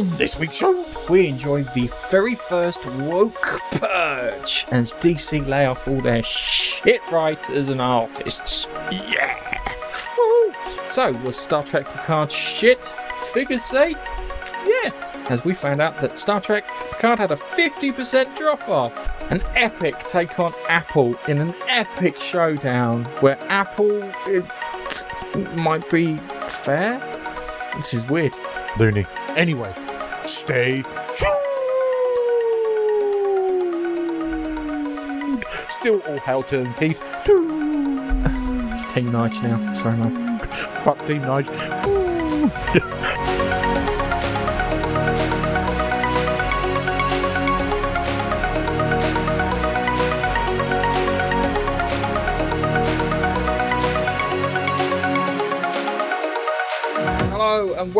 On this week's show, we enjoyed the very first woke purge as DC lay off all their shit writers and artists. Yeah! Woo. So, was Star Trek Picard shit? Figures say yes, as we found out that Star Trek Picard had a 50% drop off. An epic take on Apple in an epic showdown where Apple it, might be fair. This is weird. Looney. Anyway, stay tuned. Still all hail to Keith. It's Team Nige now. Sorry, man. Fuck Team Nige.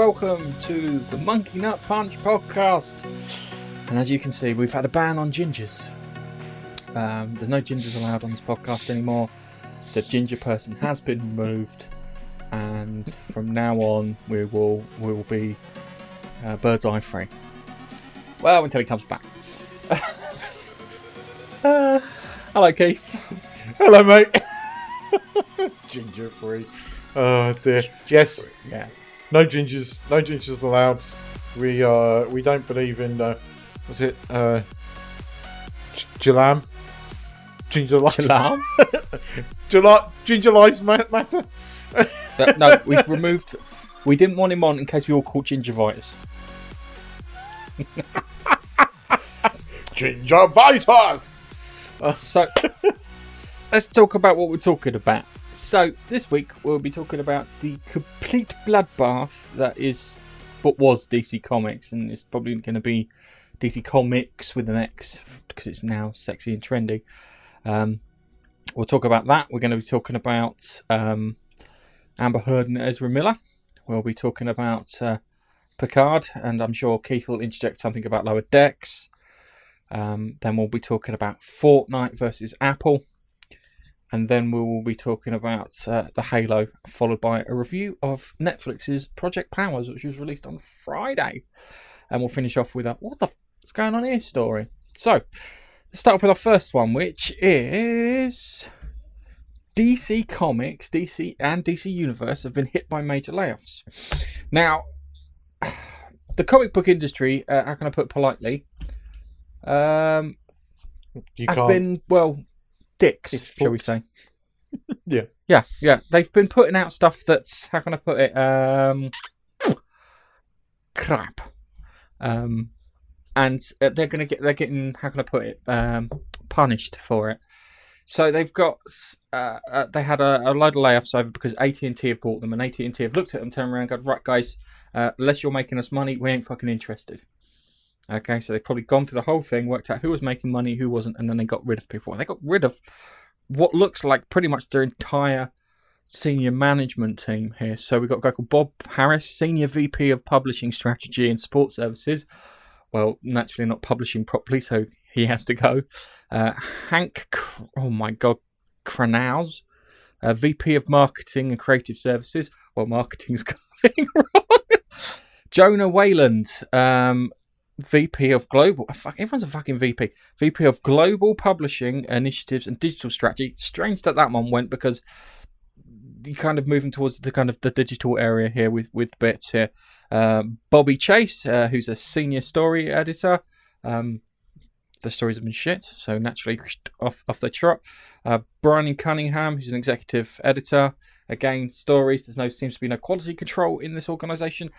Welcome to the Monkey Nut Punch podcast. And as you can see, we've had a ban on gingers. Um, there's no gingers allowed on this podcast anymore. The ginger person has been removed, and from now on, we will we will be uh, birds eye free. Well, until he comes back. uh, hello, Keith. Hello, mate. Ginger free. Oh dear. Yes. Yeah. No gingers. No gingers allowed. We uh we don't believe in uh what's it uh Jalam. Ginger lives. Alarm? Jala- ginger lives matter. Uh, no, we've removed. We didn't want him on in case we all caught gingivitis. Ginger Vitus. So let's talk about what we're talking about. So this week we'll be talking about the complete bloodbath that is what was DC Comics, and it's probably going to be DC Comics with an X because it's now sexy and trendy. Um, we'll talk about that. We're going to be talking about um, Amber Heard and Ezra Miller. We'll be talking about uh, Picard, and I'm sure Keith will interject something about Lower Decks. Um, then we'll be talking about Fortnite versus Apple. And then we will be talking about uh, the Halo, followed by a review of Netflix's Project Powers, which was released on Friday. And we'll finish off with a what the is going on here story. So, let's start off with our first one, which is DC Comics, DC and DC Universe have been hit by major layoffs. Now, the comic book industry, uh, how can I put it politely, um, You have can't. been well dicks, It's shall we say? Yeah. yeah, yeah. They've been putting out stuff that's how can I put it? Um, crap. Um, and uh, they're gonna get they're getting how can I put it? Um, punished for it. So they've got uh, uh, they had a, a load of layoffs over because AT and T have bought them, and AT and T have looked at them, turned around, and gone right, guys. Uh, unless you're making us money, we ain't fucking interested. Okay, so they've probably gone through the whole thing, worked out who was making money, who wasn't, and then they got rid of people. They got rid of what looks like pretty much their entire senior management team here. So we've got a guy called Bob Harris, Senior VP of Publishing Strategy and Support Services. Well, naturally not publishing properly, so he has to go. Uh, Hank, oh my God, Kranaus, uh, VP of Marketing and Creative Services. Well, marketing's going wrong. Jonah Wayland, um, VP of Global. Fuck, everyone's a fucking VP. VP of Global Publishing Initiatives and Digital Strategy. Strange that that one went because you're kind of moving towards the kind of the digital area here with with bits here. Uh, Bobby Chase, uh, who's a senior story editor. Um, the stories have been shit, so naturally off off the trot. Uh, Brian Cunningham, who's an executive editor. Again, stories. There's no seems to be no quality control in this organisation.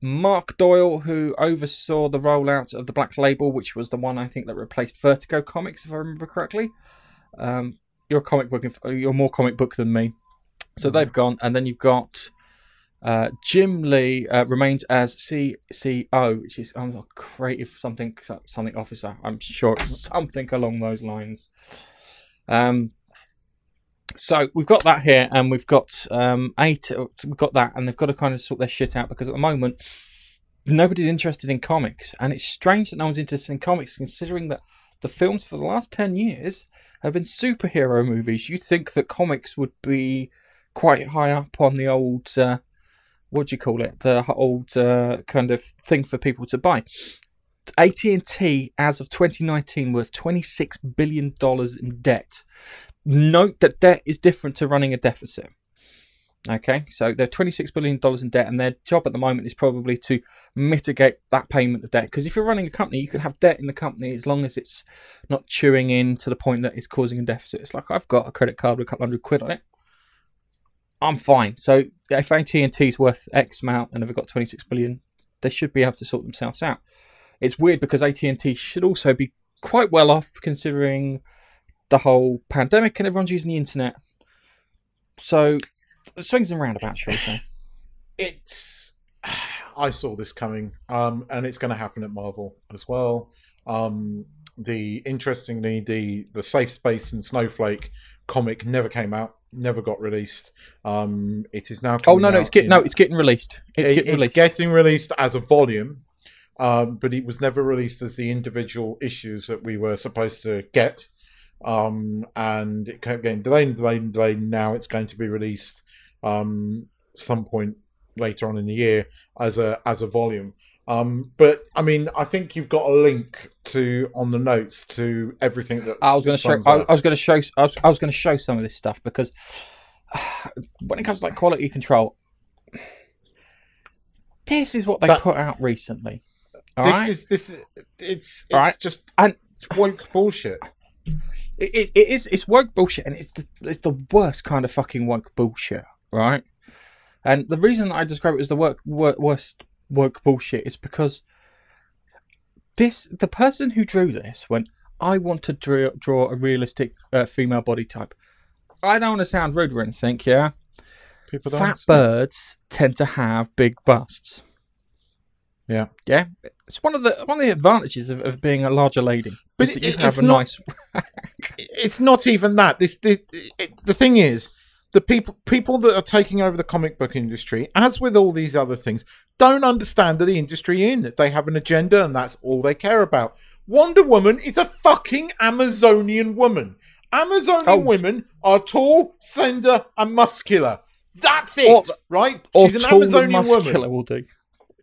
Mark Doyle, who oversaw the rollout of the Black Label, which was the one I think that replaced Vertigo Comics, if I remember correctly. Um, you're a comic book, you're more comic book than me, so they've gone, and then you've got uh, Jim Lee uh, remains as CCO, which is I'm a creative something something officer. I'm sure it's something along those lines. Um, so we've got that here, and we've got um, eight. We've got that, and they've got to kind of sort their shit out because at the moment nobody's interested in comics, and it's strange that no one's interested in comics, considering that the films for the last ten years have been superhero movies. You'd think that comics would be quite high up on the old uh, what do you call it? The old uh, kind of thing for people to buy. AT and T, as of 2019, were 26 billion dollars in debt. Note that debt is different to running a deficit. Okay, so they're 26 billion dollars in debt, and their job at the moment is probably to mitigate that payment of debt. Because if you're running a company, you can have debt in the company as long as it's not chewing in to the point that it's causing a deficit. It's like I've got a credit card with a couple hundred quid on it. I'm fine. So if AT&T is worth X amount and they've got 26 billion, they should be able to sort themselves out. It's weird because AT&T should also be quite well off considering the whole pandemic and everyone's using the internet. So swings and roundabouts, shall we say? It's. I saw this coming, um, and it's going to happen at Marvel as well. Um, the interestingly, the the Safe Space and Snowflake comic never came out, never got released. Um, it is now. Oh no, no, it's getting no, it's getting released. It's it- getting released. getting released as a volume, um, but it was never released as the individual issues that we were supposed to get. Um, and it kept getting delayed and delayed and delayed. Now it's going to be released um, some point later on in the year as a as a volume. Um, but I mean, I think you've got a link to on the notes to everything that I was going to show. I. I was going to show. I was, I was going to show some of this stuff because when it comes to like quality control, this is what they That- put out recently. All this right, is this is it's it's Alright. just And- it's woke bullshit. It, it, it is. It's woke bullshit, and it's the it's the worst kind of fucking woke bullshit, right? And the reason I describe it as the work, wor worst woke bullshit is because this the person who drew this went, I want to draw draw a realistic uh, female body type. I don't want to sound rude or anything, yeah. People. Fat birds tend to have big busts. Yeah. Yeah, it's one of the one of the advantages of, of being a larger lady. But it- you have it's a not- nice. it's not even that. This the, it, the thing is, the people people that are taking over the comic book industry, as with all these other things, don't understand that the industry in that they have an agenda and that's all they care about. Wonder Woman is a fucking Amazonian woman. Amazonian Oh. women are tall, slender, and muscular. That's it, Or- right? She's an Amazonian muscular woman. will do.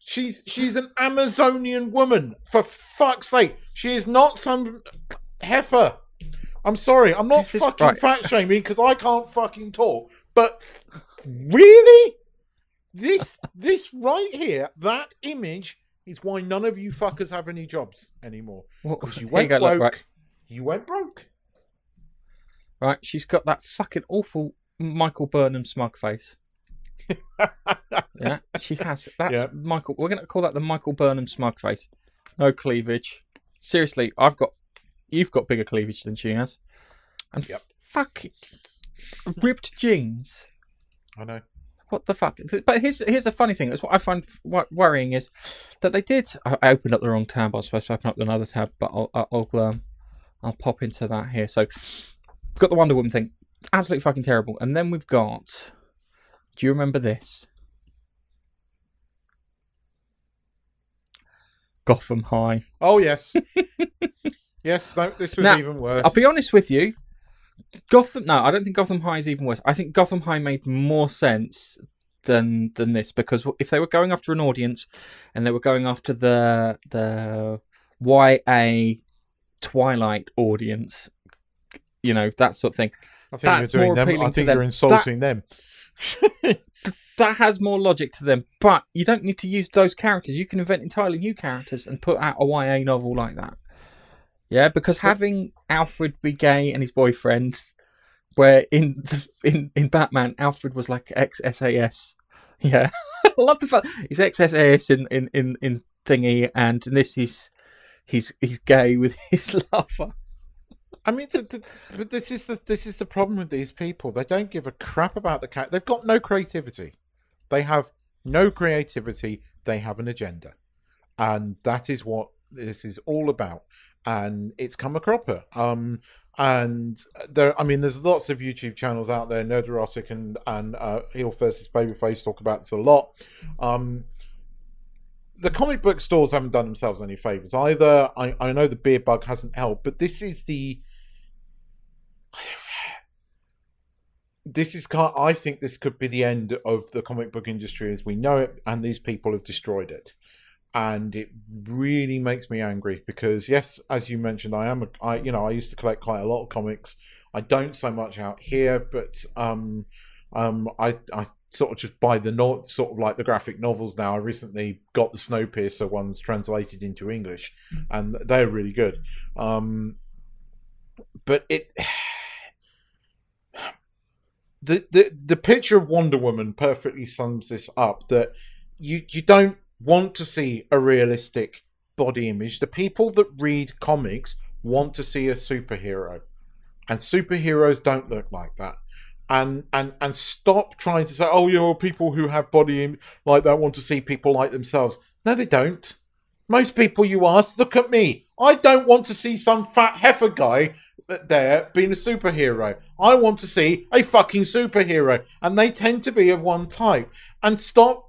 She's she's an Amazonian woman. For fuck's sake, she is not some heifer. I'm sorry, I'm not This fucking right. fat shaming because I can't fucking talk. But really, this this right here, that image is why none of you fuckers have any jobs anymore. Because you went go, broke. look, right, You went broke. right. She's got that fucking awful Michael Burnham smug face. yeah, she has. That's Yeah. Michael. We're gonna call that the Michael Burnham smug face. No cleavage. Seriously, I've got. You've got bigger cleavage than she has. And Yep. fuck, ripped jeans. I know. What the fuck? But here's here's the funny thing. It's what I find wo- worrying is that they did. I I opened up the wrong tab. I was supposed to open up another tab, but I'll I'll um, I'll pop into that here. So we've got the Wonder Woman thing, absolutely fucking terrible. And then we've got. Do you remember this? Gotham High. Oh yes, yes. No, this was Now, even worse. I'll be honest with you. Gotham. No, I don't think Gotham High is even worse. I think Gotham High made more sense than than this because if they were going after an audience and they were going after the the YA Twilight audience, you know that sort of thing. I think that's you're doing them. I think you're insulting them. That has more logic to them, but you don't need to use those characters. You can invent entirely new characters and put out a YA novel like that. Yeah, because having Alfred be gay and his boyfriend, where in in in Batman, Alfred was like ex SAS. Yeah, I love the fact he's ex SAS in in in in thingy, and in this he's he's he's gay with his lover. I mean, but this is the this is the problem with these people. They don't give a crap about the cat. They've got no creativity. They have no creativity. They have an agenda, and that is what this is all about. And it's come a cropper. Um, and there, I mean, there's lots of YouTube channels out there. Nerdrotic and and uh, Heel versus Babyface talk about this a lot. Um, the comic book stores haven't done themselves any favors either. I, I know the beer bug hasn't helped, but this is the this is kind. I think this could be the end of the comic book industry as we know it, and these people have destroyed it. And it really makes me angry because, yes, as you mentioned, I am. A, I you know I used to collect quite a lot of comics. I don't so much out here, but um, um, I I sort of just by the no, sort of like the graphic novels now. I recently got the Snowpiercer ones translated into English, and they're really good. Um, but it the, the the picture of Wonder Woman perfectly sums this up that you you don't want to see a realistic body image. The people that read comics want to see a superhero. And superheroes don't look like that. And and and stop trying to say, oh, you're people who have body like that want to see people like themselves. No, they don't. Most people you ask, look at me. I don't want to see some fat heifer guy there being a superhero. I want to see a fucking superhero. And they tend to be of one type. And stop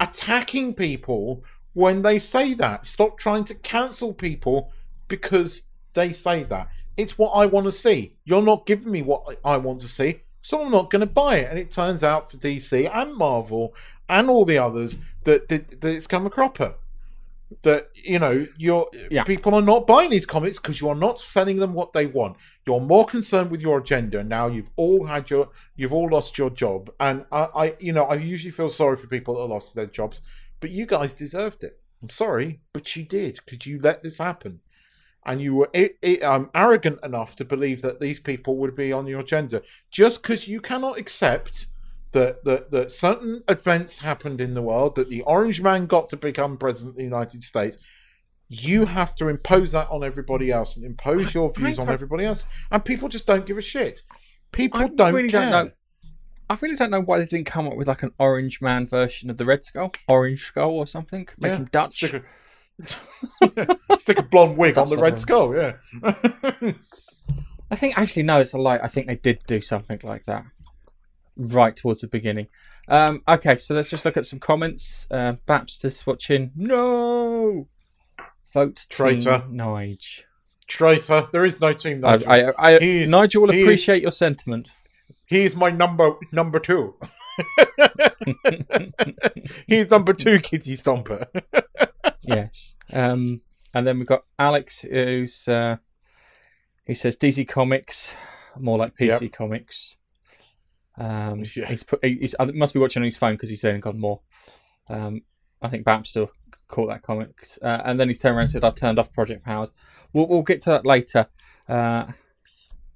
attacking people when they say that. Stop trying to cancel people because they say that. It's what I want to see. You're not giving me what I want to see, so I'm not going to buy it. And it turns out for DC and Marvel and all the others that, that, that it's come a cropper. That you know your Yeah. people are not buying these comics because you are not selling them what they want. You're more concerned with your agenda. Now you've all had your you've all lost your job. And I, I you know i usually feel sorry for people that lost their jobs but you guys deserved it. I'm sorry but you did. Because you let this happen and you were i i um, arrogant enough to believe that these people would be on your agenda just because you cannot accept that, that that certain events happened in the world, that the Orange Man got to become president of the United States. You have to impose that on everybody else and impose your views on everybody else, and people just don't give a shit. People I don't really care. don't know. I really don't know why they didn't come up with like an orange man version of the Red Skull, Orange Skull or something. Make Yeah, him Dutch. Stick a, blonde wig on the Red. Skull. Yeah. I think actually no, it's a lie. I think they did do something like that right towards the beginning. Um, okay, so let's just look at some comments. Uh, Babster's watching. No, vote Traitor. Nige. Traitor. There is no team. I, Nigel. I, I, He- Nigel will appreciate your sentiment. He's my number number two. He's number two, Kitty Stomper. Yes. Um, and then we've got Alex, who's uh, who says DC Comics, more like PC Comics. Um, Yeah. he's put, he's I must be watching on his phone because he's then got more. Um, I think Babster caught that comic, uh, and then he turned around and said, "I turned off Project Powers." We'll, we'll get to that later. Uh,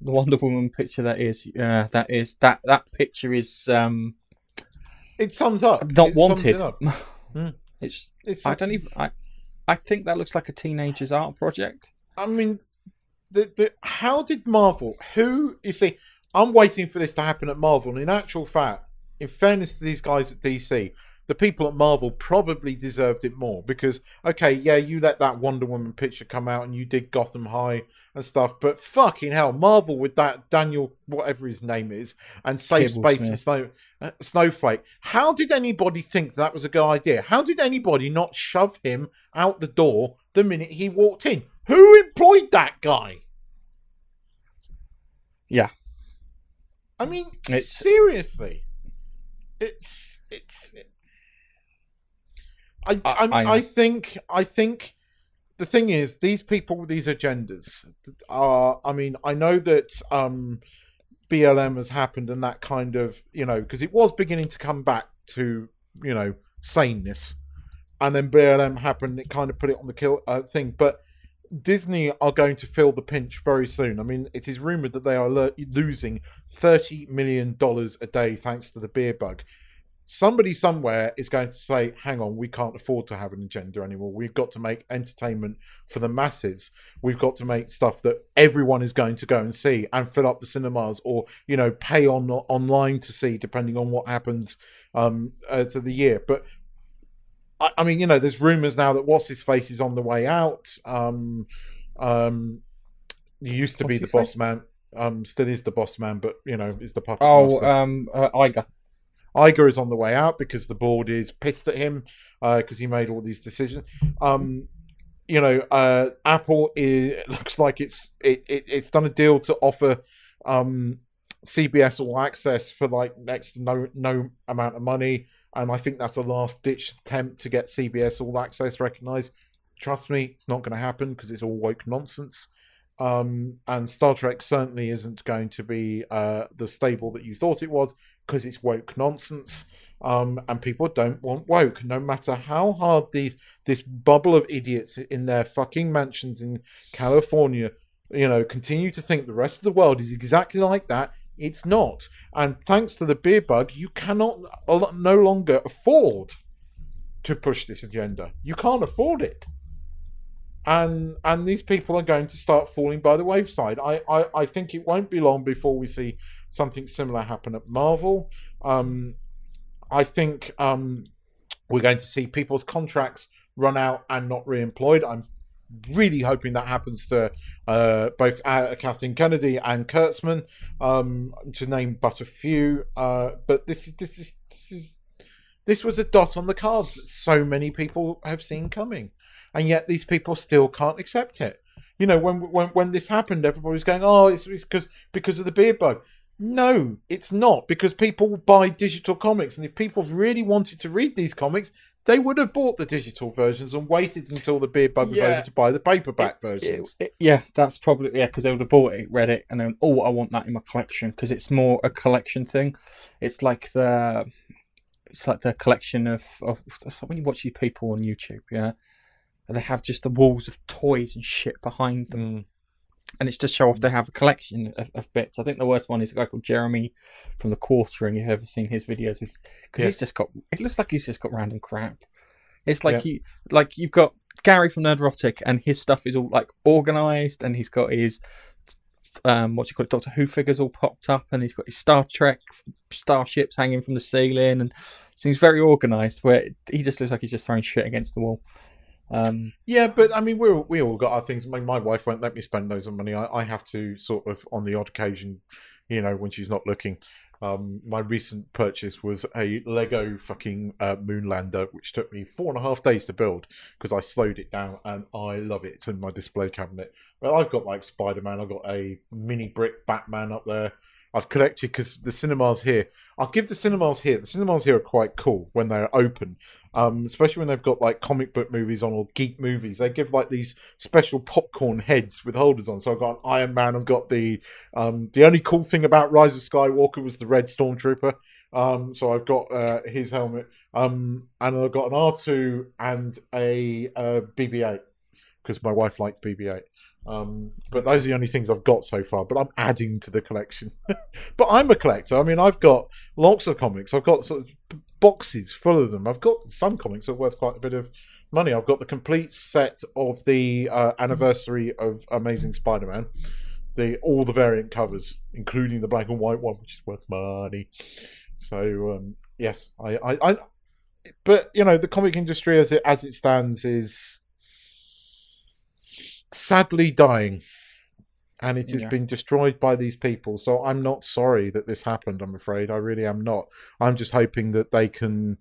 the Wonder Woman picture that is, uh, that is that that picture is um, It sums up. not It sums wanted. it up. Hmm. It's It's. I don't even. I, I think that looks like a teenager's art project. I mean, the the how did Marvel? Who you see? I'm waiting for this to happen at Marvel. And in actual fact, in fairness to these guys at DC, the people at Marvel probably deserved it more because okay, yeah, you let that Wonder Woman picture come out and you did Gotham High and stuff, but fucking hell, Marvel with that Daniel whatever his name is and Safe Cable Space Smith. and Snow uh, Snowflake. How did anybody think that was a good idea? How did anybody not shove him out the door the minute he walked in? Who employed that guy? Yeah. I mean, It's- seriously, it's it's. I- I, I, I- think I think the thing is these people with these agendas are. I mean, I know that um, BLM has happened and that kind of you know because it was beginning to come back to you know saneness, and then BLM happened. It kind of put it on the kill uh, thing, but. Disney are going to feel the pinch very soon. I mean, it is rumored that they are lo- losing thirty million dollars a day thanks to the beer bug. Somebody somewhere is going to say, "Hang on, we can't afford to have an agenda anymore. We've got to make entertainment for the masses. We've got to make stuff that everyone is going to go and see and fill up the cinemas, or you know, pay on online to see, depending on what happens um, uh, to the year." But I, I mean, you know, there's rumors now that what's his face is on the way out. Um, um, he used to be the boss face? man. Um, still is the boss man, but you know, is the puppet Oh, master. um, uh, Iger. Iger is on the way out because the board is pissed at him because he made all these decisions. Um, you know, uh, Apple is, looks like it's it, it, it's done a deal to offer um, CBS All Access for like next no no amount of money, and I think that's a last ditch attempt to get CBS All Access recognized. Trust me, it's not going to happen because it's all woke nonsense. Um, and Star Trek certainly isn't going to be uh, the stable that you thought it was because it's woke nonsense. Um, and people don't want woke, no matter how hard these this bubble of idiots in their fucking mansions in California, you know, continue to think the rest of the world is exactly like that. It's not, and thanks to the beer bug, you cannot no longer afford to push this agenda. You can't afford it and and these people are going to start falling by the wayside. I, I, I think it won't be long before we see something similar happen at Marvel. Um, I think um, we're going to see people's contracts run out and not re-employed. I'm really hoping that happens to uh, both uh, Kathleen Kennedy and Kurtzman, um, to name but a few. Uh, but this is this is this is this was a dot on the cards that so many people have seen coming and yet these people still can't accept it. You know, when when when this happened, everybody was going, "Oh, it's because because of the beer bug." No, it's not because people buy digital comics, and if people really wanted to read these comics, they would have bought the digital versions and waited until the beer bug was yeah. over to buy the paperback it, versions. It, it, yeah, that's probably yeah because they would have bought it, read it, and then oh, I want that in my collection because it's more a collection thing. It's like the it's like the collection of of when you watch these people on YouTube, yeah, they have just the walls of toys and shit behind them. Mm. And it's to show off they have a collection of, of, bits. I think the worst one is a guy called Jeremy from the Quartering. You've ever seen his videos? Because yes. he's just got. It looks like he's just got random crap. It's like yeah. you, like you've got Gary from Nerdrotic, and his stuff is all like organized, and he's got his um, what do you call it, Doctor Who figures all popped up, and he's got his Star Trek starships hanging from the ceiling, and seems very organised. Where he just looks like he's just throwing shit against the wall. Um, yeah, but I mean, we we all got our things. Mean, my wife won't let me spend loads of money. I, I have to sort of on the odd occasion, you know, when she's not looking. Um, my recent purchase was a Lego fucking uh, Moonlander, which took me four and a half days to build because I slowed it down, and I love it. It's in my display cabinet. Well, I've got like Spider Man. I've got a mini brick Batman up there. I've collected because the cinemas here. I'll give the cinemas here. The cinemas here are quite cool when they're open, um, especially when they've got like comic book movies on or geek movies. They give like these special popcorn heads with holders on. So I've got an Iron Man. I've got the um, the only cool thing about Rise of Skywalker was the red stormtrooper. Um, so I've got uh, his helmet, um, and I've got an R two and a uh, BB-8 because my wife liked BB-8. Um, but those are the only things I've got so far. But I'm adding to the collection. but I'm a collector. I mean, I've got lots of comics. I've got sort of boxes full of them. I've got some comics that are worth quite a bit of money. I've got the complete set of the uh, anniversary of Amazing Spider-Man, the all the variant covers, including the black and white one, which is worth money. So um, yes, I, I, I, but you know, the comic industry as it as it stands is sadly dying and it has yeah. been destroyed by these people. So I'm not sorry that this happened. I'm afraid I really am not. I'm just hoping that they can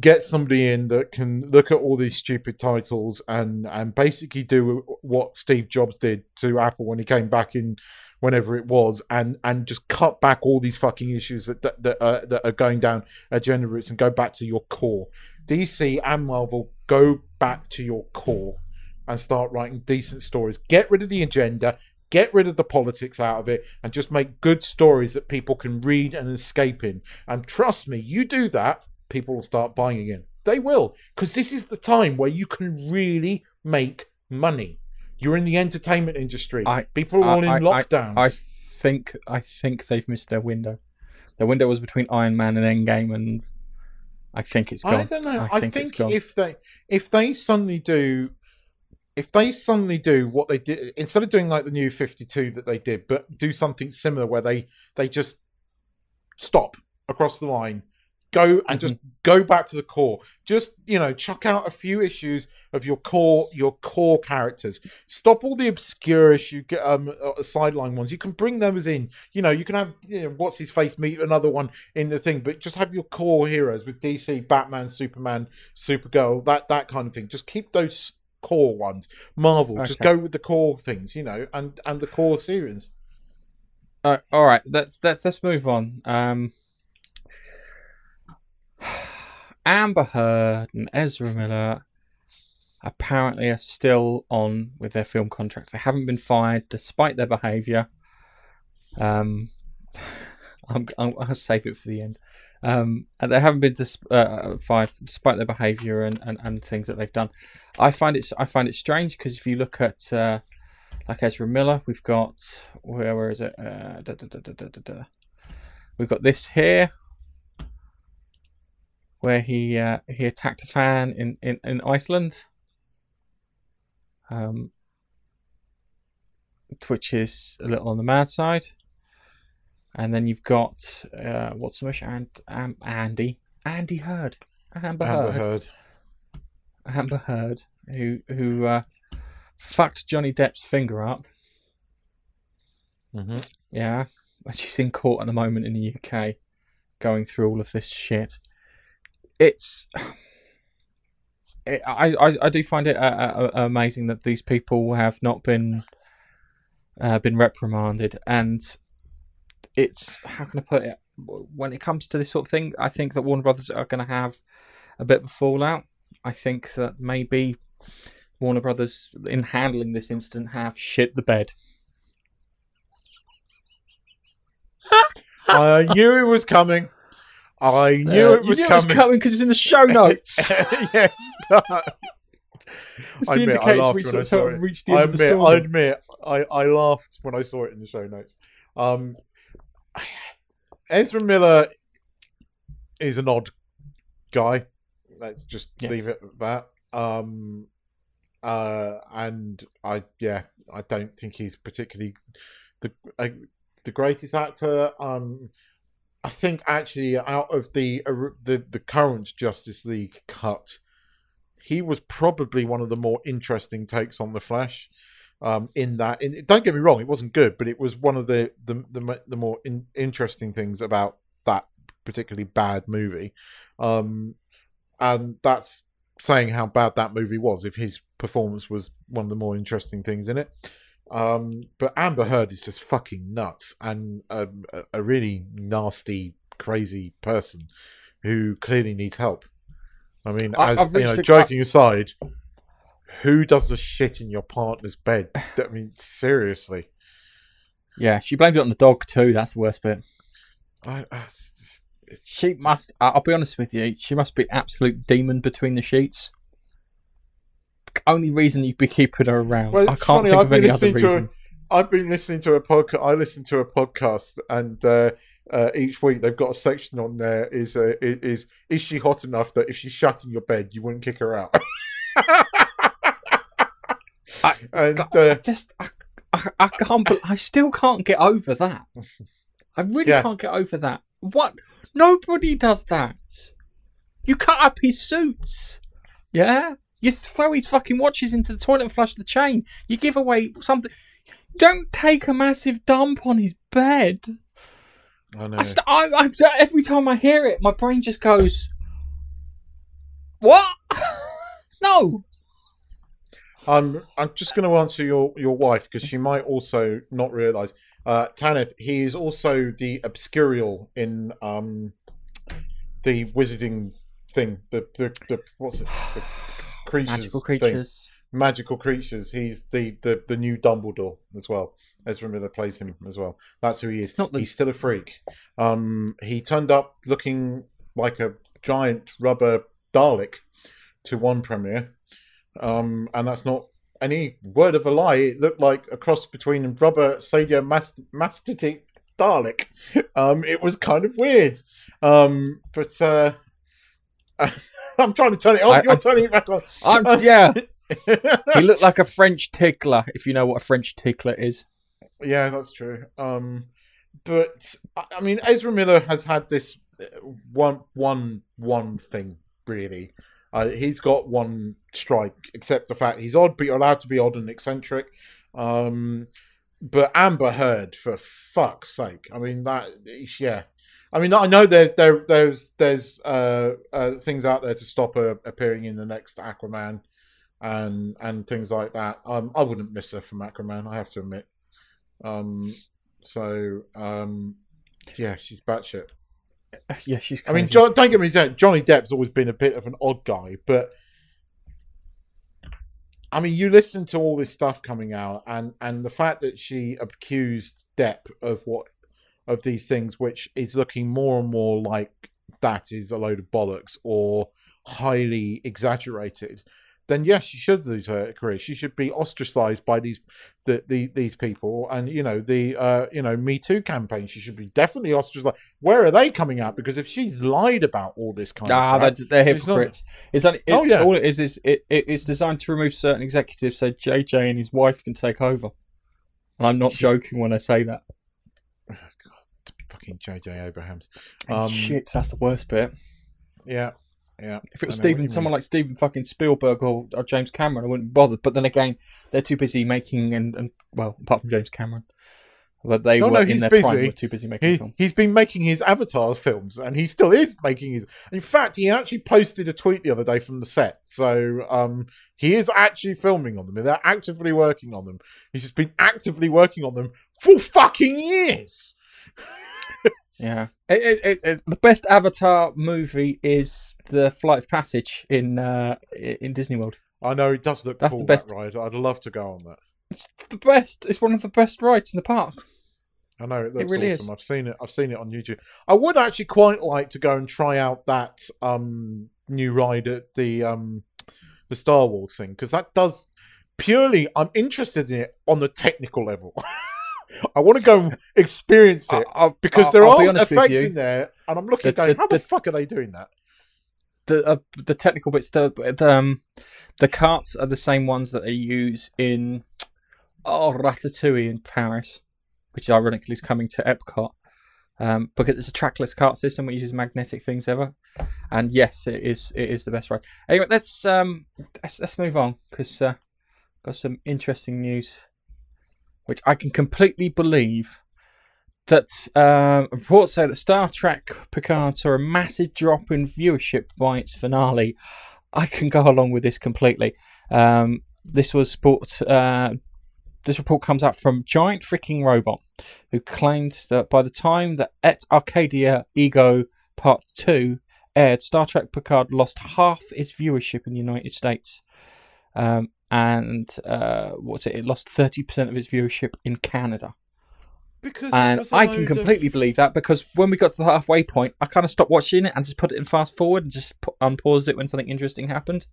get somebody in that can look at all these stupid titles and and basically do what Steve Jobs did to Apple when he came back in whenever it was and and just cut back all these fucking issues that that that, uh, that are going down agenda routes and go back to your core. DC and Marvel go back to your core and start writing decent stories. Get rid of the agenda, get rid of the politics out of it, and just make good stories that people can read and escape in. And trust me, you do that, people will start buying again. They will, because this is the time where you can really make money. You're in the entertainment industry. I, people are all I, in lockdowns. I, I think I think they've missed their window. Their window was between Iron Man and Endgame, and I think it's gone. I don't know. I think, I think if they if they suddenly do if they suddenly do what they did instead of doing like the new 52 that they did but do something similar where they they just stop across the line go and mm-hmm. just go back to the core. Just you know chuck out a few issues of your core your core characters. Stop all the obscure issue get um uh, sideline ones. You can bring those in. You know you can have you know, what's his face meet another one in the thing but just have your core heroes with dc batman superman supergirl that that kind of thing. Just keep those core ones. Marvel, okay. just go with the core things, you know, and and the core series. Uh, all right, let's let's let's move on. Um, Amber Heard and Ezra Miller apparently are still on with their film contracts. They haven't been fired despite their behaviour. Um, I'm, I'm, I'll save it for the end. Um, and they haven't been dis- uh, fired despite their behaviour and, and, and things that they've done. I find it I find it strange because if you look at uh, like Ezra Miller, we've got where where is it? Uh, da, da, da. We've got this here, where he uh, he attacked a fan in, in, in Iceland, um, which is a little on the mad side. And then you've got uh, what's the mush and um, Andy Andy Heard Amber, Amber Heard Heard. Amber Heard who who uh, fucked Johnny Depp's finger up. hmm Yeah, and she's in court at the moment in the UK, going through all of this shit. It's, it, I, I I do find it uh, uh, uh, amazing that these people have not been, uh, been reprimanded, and it's how can I put it? When it comes to this sort of thing, I think that Warner Brothers are going to have a bit of a fallout. I think that maybe Warner Brothers, in handling this incident, have shit the bed. I knew it was coming. I knew Uh, it was you knew coming. it was coming because it's in the show notes. yes, but It's I the admit, I indicator laughed we when sort I of saw it. reached the end I of the admit, story. I admit, I, I laughed when I saw it in the show notes. Um, Ezra Miller is an odd guy. Let's just Yes. leave it at that. Um, uh, and I, yeah, I don't think he's particularly the uh, the greatest actor. Um, I think actually out of the uh, the the current Justice League cut, he was probably one of the more interesting takes on the Flash. Um, in that, in, don't get me wrong, it wasn't good, but it was one of the the the, the more in, interesting things about that particularly bad movie. Um, and that's saying how bad that movie was. If his performance was one of the more interesting things in it. Um, but Amber Heard is just fucking nuts and um, a, a really nasty, crazy person who clearly needs help. I mean, as I've you know, joking aside, who does the shit in your partner's bed? I mean, seriously. Yeah, she blamed it on the dog too. That's the worst bit. I, I, it's just, it's, She must. I'll be honest with you. She must be absolute demon between the sheets. Only reason you'd be keeping her around. Well, I can't funny, think I've of been any other listening to a- reason. I've been listening to a podcast. I listen to a podcast, and uh, uh, each week they've got a section on there. Is uh, is is she hot enough that if she's shut in your bed, you wouldn't kick her out? I- and I uh, just, I, I, I can't. I still can't get over that. I really Yeah. can't get over that. What? Nobody does that. You cut up his suits. Yeah. You throw his fucking watches into the toilet and flush the chain. You give away something. Don't take a massive dump on his bed. I know. I st- I, I, every time I hear it, my brain just goes, "What? no." I'm I'm just going to answer your your wife because she might also not realise. Uh, Tanith, he is also the obscurial in um the wizarding thing. The the, the what's it? The creatures Magical thing. creatures. magical creatures. He's the, the, the new Dumbledore as well. Ezra Miller plays him as well. That's who he is. It's not the- He's still a freak. Um, he turned up looking like a giant rubber Dalek to one premiere, um, and that's not any word of a lie. It looked like a cross between rubber Sadia Mast- Mastiti Dalek. Um, it was kind of weird, um, but. Uh, I'm trying to turn it on. I- You're I- turning it back on. I'm, yeah, he looked like a French tickler. If you know what a French tickler is. Yeah, that's true. Um, but I I mean, Ezra Miller has had this uh, one, one, one thing really. Uh, he's got one strike, except the fact he's odd, but you're allowed to be odd and eccentric. Um, but Amber Heard, for fuck's sake, I mean that, yeah. I mean, I know there, there, there's, there's uh, uh, things out there to stop her appearing in the next Aquaman, and and things like that. Um, I wouldn't miss her from Aquaman. I have to admit. Um, So, um, yeah, she's batshit. Yeah, she's. I mean. John, don't get me wrong. Johnny Depp's always been a bit of an odd guy, but I mean, you listen to all this stuff coming out, and and the fact that she accused Depp of what of these things, which is looking more and more like that is a load of bollocks or highly exaggerated. Then yes, she should lose her career. She should be ostracized by these the, the these people, and you know the uh, you know Me Too campaign. She should be definitely ostracized. Where are they coming out? Because if she's lied about all this kind Ah, of ah, they're, they're she's not- hypocrites. It's it's, Oh, yeah. all it is is it, it, it's designed to remove certain executives so JJ and his wife can take over. And I'm not joking when I say that. God, fucking JJ Abrahams. Um, shit, that's the worst bit. Yeah, yeah. If it was I know what Steven, someone like Steven fucking Spielberg or, or James Cameron, I wouldn't bother. But then again, they're too busy making and, and well, apart from James Cameron, but they No, were no, in their busy. prime were too busy making He, films. he's been making his Avatar films, and he still is making his. In fact, he actually posted a tweet the other day from the set. So um, he is actually filming on them. They're actively working on them. He's just been actively working on them for fucking years. Yeah, it, it, it, it- the best Avatar movie is the Flight of Passage in uh, in Disney World. I know it does look That's cool. the best. That ride. I'd love to go on that. It's the best. It's one of the best rides in the park. I know it looks really awesome. is. I've seen it. I've seen it on YouTube. I would actually quite like to go and try out that um, new ride at the um, the Star Wars thing because that does purely. I'm interested in it on the technical level. I want to go and experience it I- I'll- because I'll- there I'll are be effects in there, and I'm looking The- going, the- how the, the- fuck are they doing that? the uh, the technical bits. The, the um the carts are the same ones that they use in oh Ratatouille in Paris, which ironically is coming to Epcot. Um, because it's a trackless cart system which uses magnetic things ever, and yes, it is it is the best ride. Anyway, let's um let's, let's move on because uh, got some interesting news, which I can completely believe that uh, reports say that Star Trek Picard saw a massive drop in viewership by its finale. I can go along with this completely. Um, this was brought. Uh, this report comes out from Giant Freaking Robot, who claimed that by the time that Et Arcadia Ego Part Two aired, Star Trek Picard lost half its viewership in the United States. Um, and uh, what's it? It lost thirty percent of its viewership in Canada Because and I a I load can of- completely believe that because when we got to the halfway point, I kind of stopped watching it and just put it in fast forward and just pu- unpaused it when something interesting happened.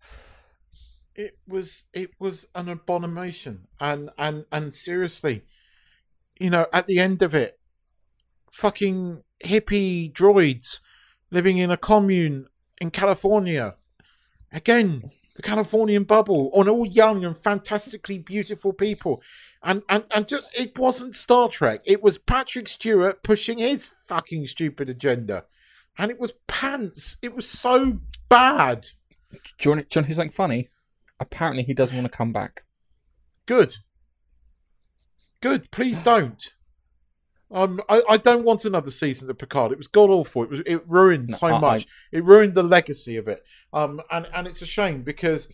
it was it was an abomination and and and seriously you know at the end of it fucking hippie droids living in a commune in california again the californian bubble on all young and fantastically beautiful people and and and just, it wasn't star trek it was patrick stewart pushing his fucking stupid agenda and it was pants it was so bad Do you want, do you want to hear something funny? Apparently, he doesn't want to come back. Good. Good. Please don't. Um, I, I don't want another season of Picard. It was god awful. It was it ruined No, so I- much. It ruined the legacy of it. Um, and and it's a shame because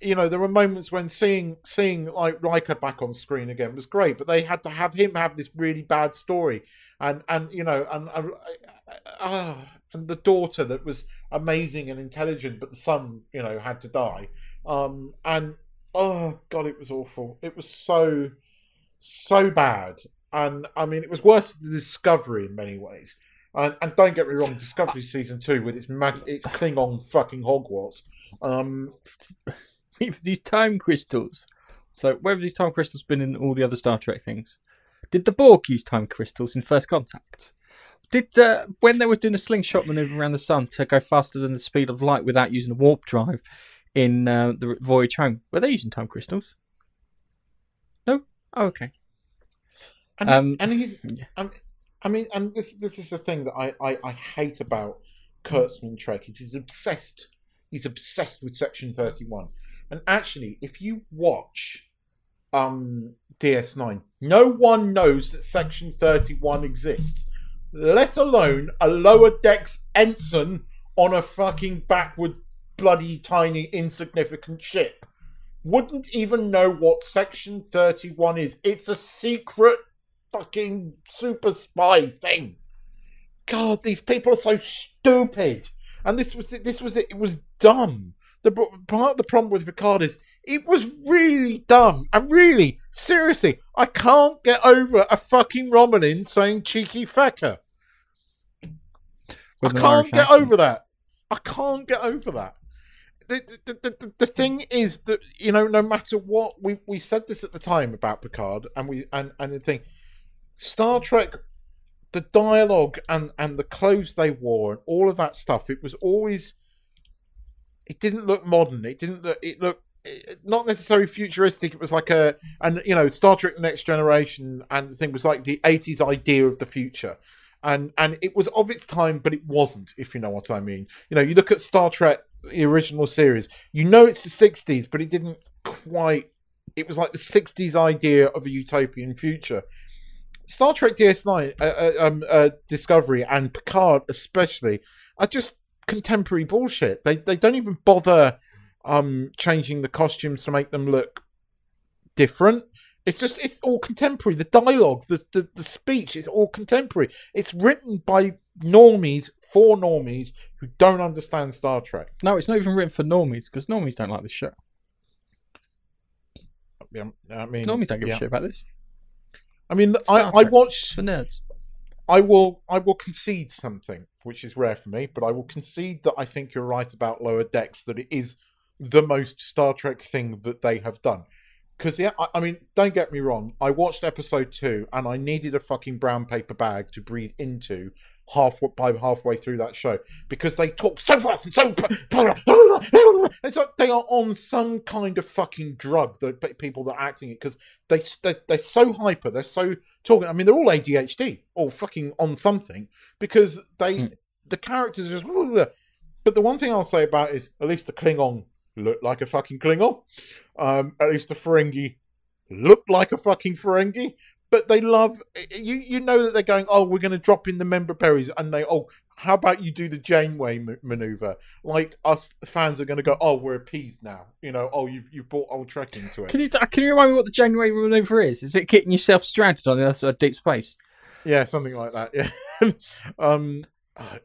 you know there were moments when seeing seeing like Riker back on screen again was great, but they had to have him have this really bad story, and and you know and uh, uh, and the daughter that was amazing and intelligent, but the son you know had to die. Um, and oh god, it was awful. It was so so bad, and I mean it was worse than Discovery in many ways. And, and don't get me wrong, Discovery season two with its mag- its Klingon fucking Hogwarts. Um, With these time crystals. So, where have these time crystals been in all the other Star Trek things? Did the Borg use time crystals in First Contact? Did uh, when they were doing the slingshot maneuver around the sun to go faster than the speed of light without using a warp drive in uh, the voyage home? Were they using time crystals? No. Oh, okay. And Um, and he's yeah. um, I mean, and this this is the thing that I, I, I hate about Kurtzman Trek. is He's obsessed. He's obsessed with Section Thirty One. And actually, if you watch um, DS9, no one knows that Section Thirty One exists, let alone a lower decks ensign on a fucking backward, bloody, tiny, insignificant ship. Wouldn't even know what Section Thirty One is. It's a secret fucking super spy thing. God, these people are so stupid. And this was it. This was it. It was dumb. The part of the problem with Picard is it was really dumb. And really, seriously, I can't get over a fucking Romulan saying cheeky fecker. I can't get over that. I can't get over that. The, the, the, the, thing is that you know no matter what we we said this at the time about Picard and we and and the thing Star Trek the dialogue and and the clothes they wore and all of that stuff it was always it didn't look modern it didn't look it looked not necessarily futuristic it was like a and you know Star Trek next generation and the thing was like the 80s idea of the future and and it was of its time, but it wasn't. If you know what I mean. You know, you look at Star Trek, the original series. You know, it's the '60s, but it didn't quite. It was like the '60s idea of a utopian future. Star Trek DS9, uh, uh, um, uh, Discovery, and Picard especially are just contemporary bullshit. They they don't even bother um, changing the costumes to make them look different. It's just it's all contemporary. The dialogue, the, the the speech, it's all contemporary. It's written by normies for normies who don't understand Star Trek. No, it's not even written for normies because normies don't like this show. Yeah, I mean, normies don't give yeah. a shit about this. I mean, I, I watched for nerds. I will I will concede something, which is rare for me, but I will concede that I think you're right about Lower Decks. That it is the most Star Trek thing that they have done because yeah, I, I, mean, don't get me wrong. I watched episode two, and I needed a fucking brown paper bag to breathe into half by halfway through that show because they talk so fast and so. it's like they are on some kind of fucking drug. The people that are acting it because they, they they're so hyper. They're so talking. I mean, they're all ADHD or fucking on something because they mm. the characters are just. But the one thing I'll say about is at least the Klingon looked like a fucking Klingon. Um, at least the Ferengi looked like a fucking Ferengi. But they love eh, eh, you. You know that they're going. Oh, we're going to drop in the member berries, and they. Oh, how about you do the Janeway m- maneuver? Like us fans are going to go. Oh, we're appeased now. You know. Oh, you've you've brought old Trek into it. Can you can you remind me what the Janeway maneuver is? Is it getting yourself stranded on the other side of deep space? Yeah, something like that. Yeah. um, Oh,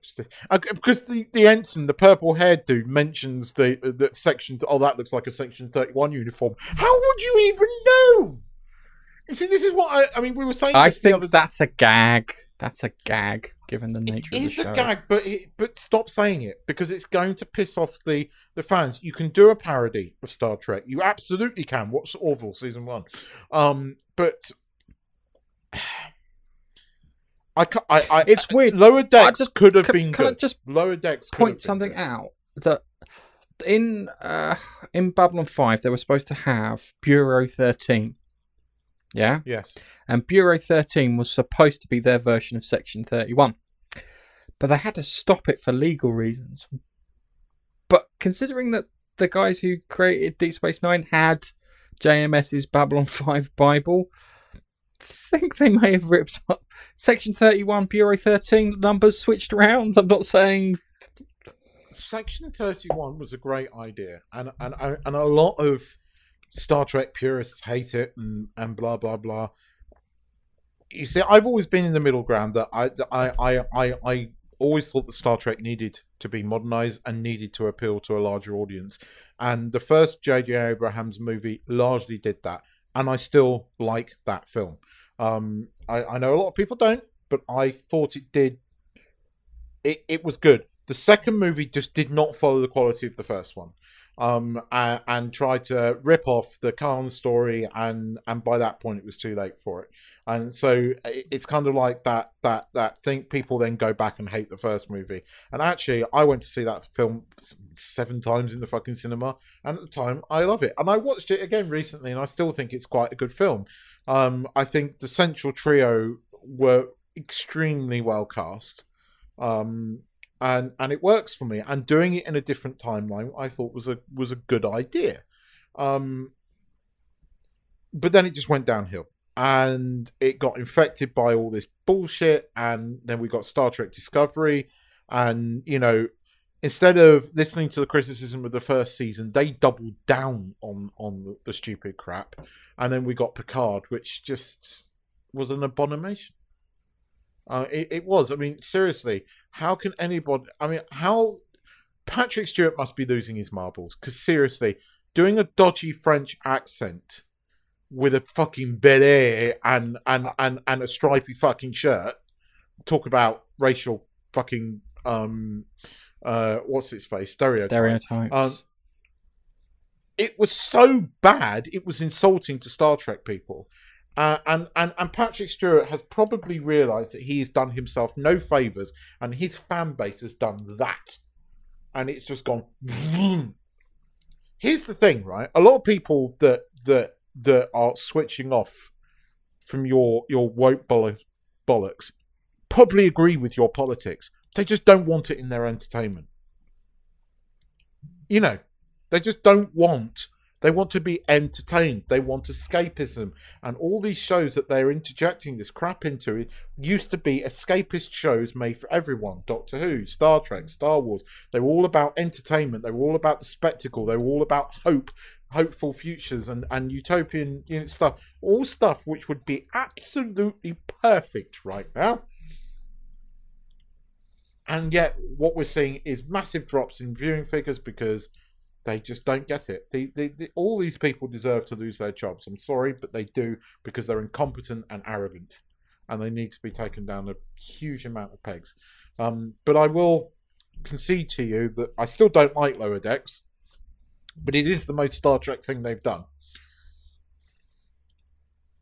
because uh, the, the ensign, the purple haired dude, mentions the uh, the section. Oh, that looks like a section thirty one uniform. How would you even know? See, this is what I. I mean, we were saying. I think other... that's a gag. That's a gag, given the nature it of the show. It is a gag, but it, but stop saying it because it's going to piss off the the fans. You can do a parody of Star Trek. You absolutely can. Watch Orville season one, um, but I, I, I, it's weird. Lower decks just, could have can, been can good. I just lower decks point something good. out that in uh, in Babylon Five they were supposed to have Bureau Thirteen. Yeah. Yes. And Bureau Thirteen was supposed to be their version of Section Thirty One, but they had to stop it for legal reasons. But considering that the guys who created Deep Space Nine had JMS's Babylon Five Bible, think they may have ripped up Section 31, Bureau 13 numbers switched around. I'm not saying. Section 31 was a great idea, and and and a lot of Star Trek purists hate it, and and blah blah blah. You see, I've always been in the middle ground. That I I I I, I always thought that Star Trek needed to be modernized and needed to appeal to a larger audience. And the first J.J. Abrams movie largely did that. And I still like that film. Um, I, I know a lot of people don't, but I thought it did. It it was good. The second movie just did not follow the quality of the first one, um, and, and tried to rip off the Khan story, and and by that point it was too late for it. And so it's kind of like that that that thing. People then go back and hate the first movie. And actually, I went to see that film seven times in the fucking cinema, and at the time I love it. And I watched it again recently, and I still think it's quite a good film. Um, I think the central trio were extremely well cast, um, and and it works for me. And doing it in a different timeline, I thought was a was a good idea. Um, but then it just went downhill, and it got infected by all this bullshit. And then we got Star Trek Discovery, and you know instead of listening to the criticism of the first season, they doubled down on on the, the, stupid crap and then we got Picard, which just was an abomination. Uh, it, it was. I mean, seriously, how can anybody? I mean, how Patrick Stewart must be losing his marbles because seriously, doing a dodgy French accent with a fucking beret and and and and a stripy fucking shirt. Talk about racial fucking um uh what's its face stereotype. Stereotypes. Um, it was so bad it was insulting to Star Trek people. Uh, and, and and Patrick Stewart has probably realised that he's done himself no favours, and his fan base has done that, and it's just gone. vroom. Here's the thing, right? A lot of people that that that are switching off from your your woke boll- bollocks probably agree with your politics. They just don't want it in their entertainment. You know, they just don't want. They want to be entertained. They want escapism. And all these shows that they're interjecting this crap into used to be escapist shows made for everyone. Doctor Who, Star Trek, Star Wars. They were all about entertainment. They were all about the spectacle. They were all about hope, hopeful futures and, and utopian you know, stuff. All stuff which would be absolutely perfect right now. And yet, what we're seeing is massive drops in viewing figures because they just don't get it. The, the, the, all these people deserve to lose their jobs. I'm sorry, but they do because they're incompetent and arrogant, and they need to be taken down a huge amount of pegs. Um, but I will concede to you that I still don't like Lower Decks, but it is the most Star Trek thing they've done.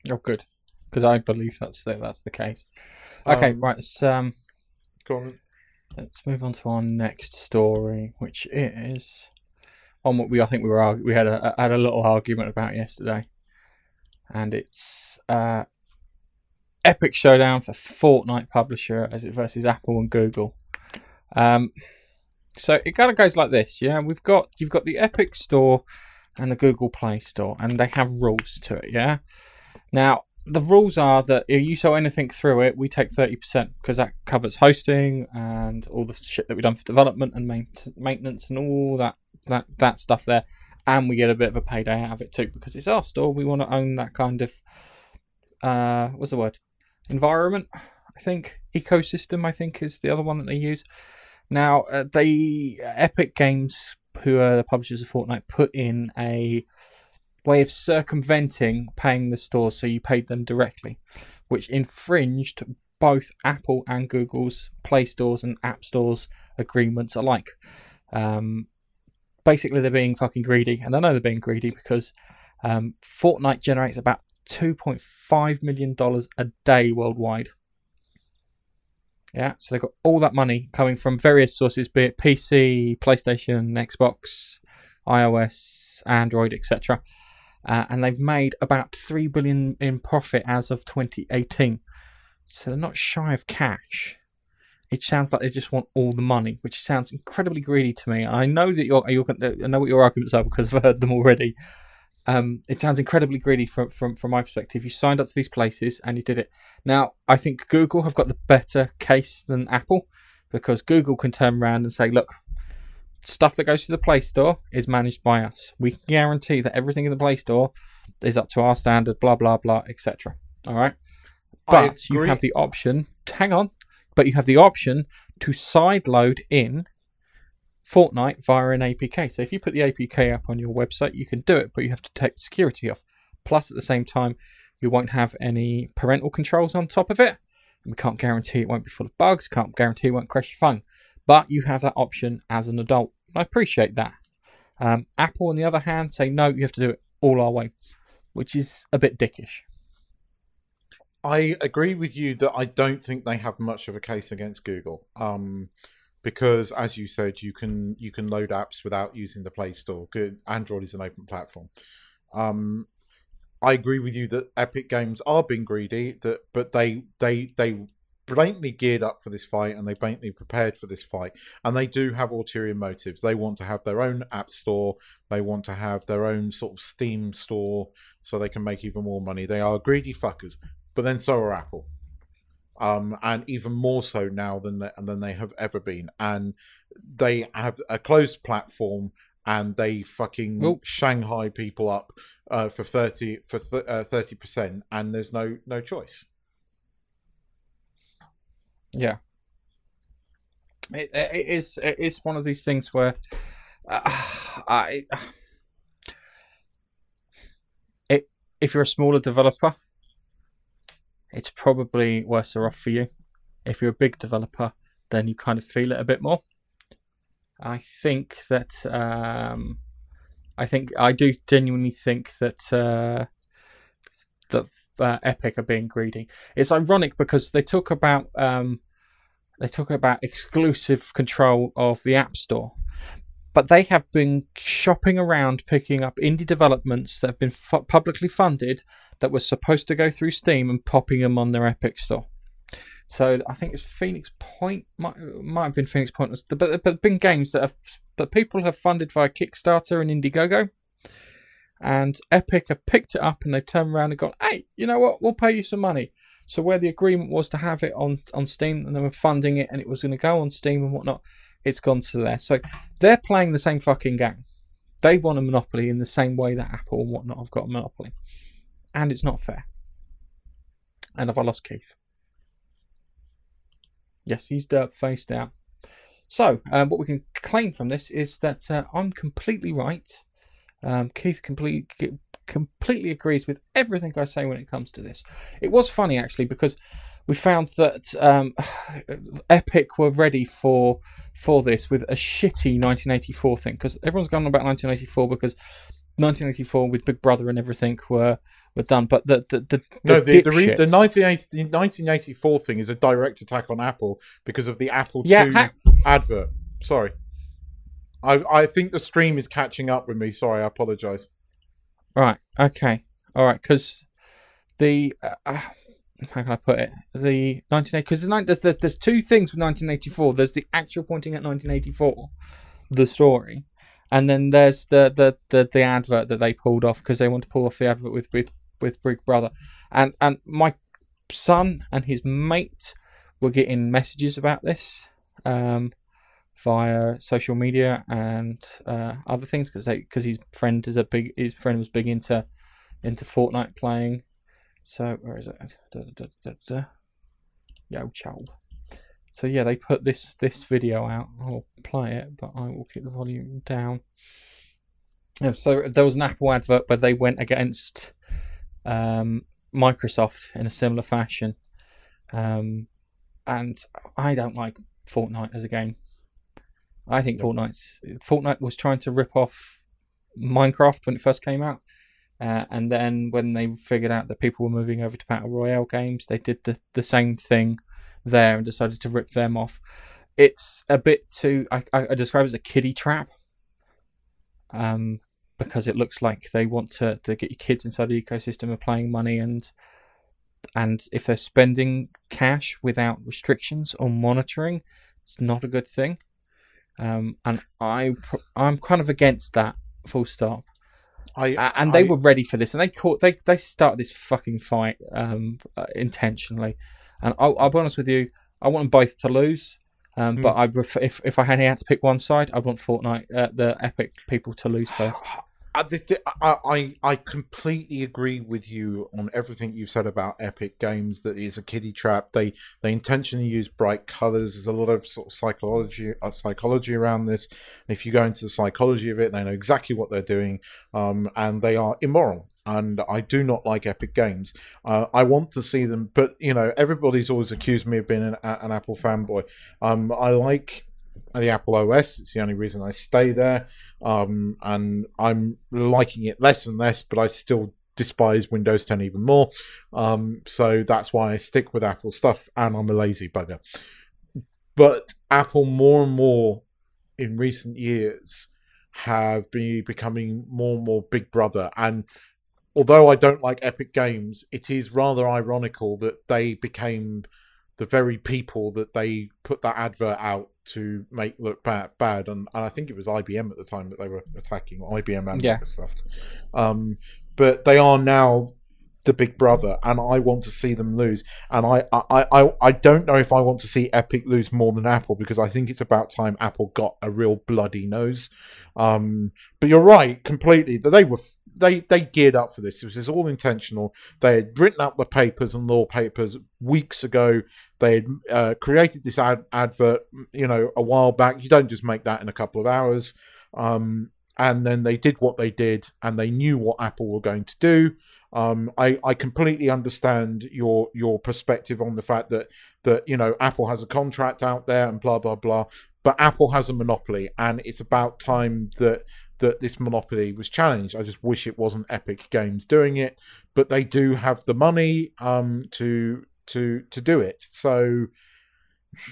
oh, good, because I believe that's the, that's the case. Okay, Um, right. Let's um, Go on. let's move on to our next story, which is on what we I think we were we had a had a little argument about yesterday, and it's uh, epic showdown for Fortnite publisher as it versus Apple and Google. Um, so it kind of goes like this, yeah. We've got you've got the Epic Store and the Google Play Store, and they have rules to it, yeah. Now the rules are that if you sell anything through it, we take thirty percent because that covers hosting and all the shit that we've done for development and main- maintenance and all that that that stuff there, and we get a bit of a payday out of it too because it's our store. We want to own that kind of uh, what's the word? Environment, I think. Ecosystem, I think, is the other one that they use. Now, uh, they Epic Games, who are the publishers of Fortnite, put in a way of circumventing paying the store so you paid them directly, which infringed both Apple and Google's Play Stores and App Stores agreements alike. Um, basically, they're being fucking greedy, and I know they're being greedy because um, Fortnite generates about $2.5 million a day worldwide. Yeah, so they've got all that money coming from various sources, be it PC, PlayStation, Xbox, iOS, Android, etc. Uh, and they've made about three billion in profit as of 2018. So they're not shy of cash. It sounds like they just want all the money, which sounds incredibly greedy to me. I know that you're, you're I know what your arguments are because I've heard them already. Um, it sounds incredibly greedy from, from from my perspective. You signed up to these places and you did it. Now, I think Google have got the better case than Apple because Google can turn around and say, look, stuff that goes to the Play Store is managed by us. We can guarantee that everything in the Play Store is up to our standard, blah, blah, blah, etc. All right. But you have the option, hang on, but you have the option to sideload in Fortnite via an APK. So if you put the APK up on your website, you can do it, but you have to take security off. Plus, at the same time, you won't have any parental controls on top of it. We can't guarantee it won't be full of bugs, can't guarantee it won't crash your phone. But you have that option as an adult. I appreciate that. Um, Apple, on the other hand, say no, you have to do it all our way, which is a bit dickish. I agree with you that I don't think they have much of a case against Google. Um, because as you said, you can you can load apps without using the Play Store. Good Android is an open platform. Um, I agree with you that Epic Games are being greedy, that but they they they blatantly geared up for this fight and they blatantly prepared for this fight and they do have ulterior motives they want to have their own app store they want to have their own sort of steam store so they can make even more money they are greedy fuckers but then so are apple um, and even more so now than they, than they have ever been and they have a closed platform and they fucking Oh. shanghai people up uh, for 30 for uh, 30% and there's no no choice Yeah. It, it is it is one of these things where uh, I it if you're a smaller developer, it's probably worse off for you. If you're a big developer, then you kind of feel it a bit more. I think that um, I think I do genuinely think that uh, that uh, Epic are being greedy. It's ironic because they talk about um, they talk about exclusive control of the App Store, but they have been shopping around picking up indie developments that have been fu- publicly funded that were supposed to go through Steam and popping them on their Epic Store. So I think it's Phoenix Point might might have been Phoenix Point, but but but been games that have that people have funded via Kickstarter and Indiegogo, and Epic have picked it up and they've turned around and gone, hey, you know what? We'll pay you some money. So where the agreement was to have it on on Steam and they were funding it and it was going to go on Steam and whatnot, it's gone to there. So they're playing the same fucking game. They want a monopoly in the same way that Apple and whatnot have got a monopoly, and it's not fair. And have I lost Keith? Yes, he's derp faced now. So, um, what we can claim from this is that uh, I'm completely right. Um, Keith complete, completely agrees with everything I say when it comes to this. It was funny actually because we found that um, Epic were ready for for this with a shitty 1984 thing because everyone's gone on about 1984 because 1984 with Big Brother and everything were were done, but the the the, No, the, the, dipshits- re- the, 1980, the 1984 thing is a direct attack on Apple because of the Apple Yeah, II ha- advert. Sorry. I, I think the stream is catching up with me. Sorry, I apologize. Right. Okay. All right. Because the uh, uh, how can I put it? The 1980 because the, nine- there's, there's there's two things with 1984. There's the actual pointing at 1984, the story, and then there's the the the, the advert that they pulled off because they want to pull off the advert with with with Big Brother, and and my son and his mate were getting messages about this. Um, via social media and uh, other things because they because his friend is a big his friend was big into into Fortnite playing. So where is it? Da, da, da, da, da. Yo. So yeah, they put this this video out. I'll play it, but I will keep the volume down. Yeah, so there was an Apple advert where they went against um, Microsoft in a similar fashion, um, and I don't like Fortnite as a game. I think. Fortnite's Fortnite was trying to rip off Minecraft when it first came out, uh, and then when they figured out that people were moving over to battle royale games, they did the the same thing there and decided to rip them off. It's a bit too. I, I, describe it as a kiddie trap, um, because it looks like they want to, to get your kids inside the ecosystem of playing money and and if they're spending cash without restrictions or monitoring, it's not a good thing. Um, and I I'm kind of against that. Full stop. I A- and they I- were ready for this, and they caught they they started this fucking fight um, uh, intentionally. And I'll, I'll be honest with you, I want them both to lose. Um, But I prefer, if if I had to pick one side, I'd want Fortnite, uh, the Epic people to lose first. I, I, I I completely agree with you on everything you've said about Epic Games. That it's a kiddie trap. They they intentionally use bright colors. There's a lot of sort of psychology uh, psychology around this. If you go into the psychology of it, they know exactly what they're doing, um, and they are immoral. And I do not like Epic Games. Uh, I want to see them, but you know, everybody's always accused me of being an, an Apple fanboy. Um, I like the Apple OS. It's the only reason I stay there um, and I'm liking it less and less, but I still despise Windows 10 even more. Um, so that's why I stick with Apple stuff, and I'm a lazy bugger. But Apple more and more in recent years have been becoming more and more Big Brother, and although I don't like Epic Games, it is rather ironical that they became the very people that they put that advert out to make look bad. bad. And, and I think it was IBM at the time that they were attacking IBM and Yeah. Microsoft. Um, but they are now the big brother, and I want to see them lose. And I, I, I, I don't know if I want to see Epic lose more than Apple because I think it's about time Apple got a real bloody nose. Um, but you're right completely. That they were they they geared up for this. It was all intentional. They had written up the papers and law papers weeks ago. They had uh, created this ad- advert, you know, a while back. You don't just make that in a couple of hours. Um, and then they did what they did, and they knew what Apple were going to do. Um, I, I completely understand your your perspective on the fact that that you know Apple has a contract out there and blah blah blah, but Apple has a monopoly, and it's about time that that this monopoly was challenged. I just wish it wasn't Epic Games doing it, but they do have the money um, to to to do it. So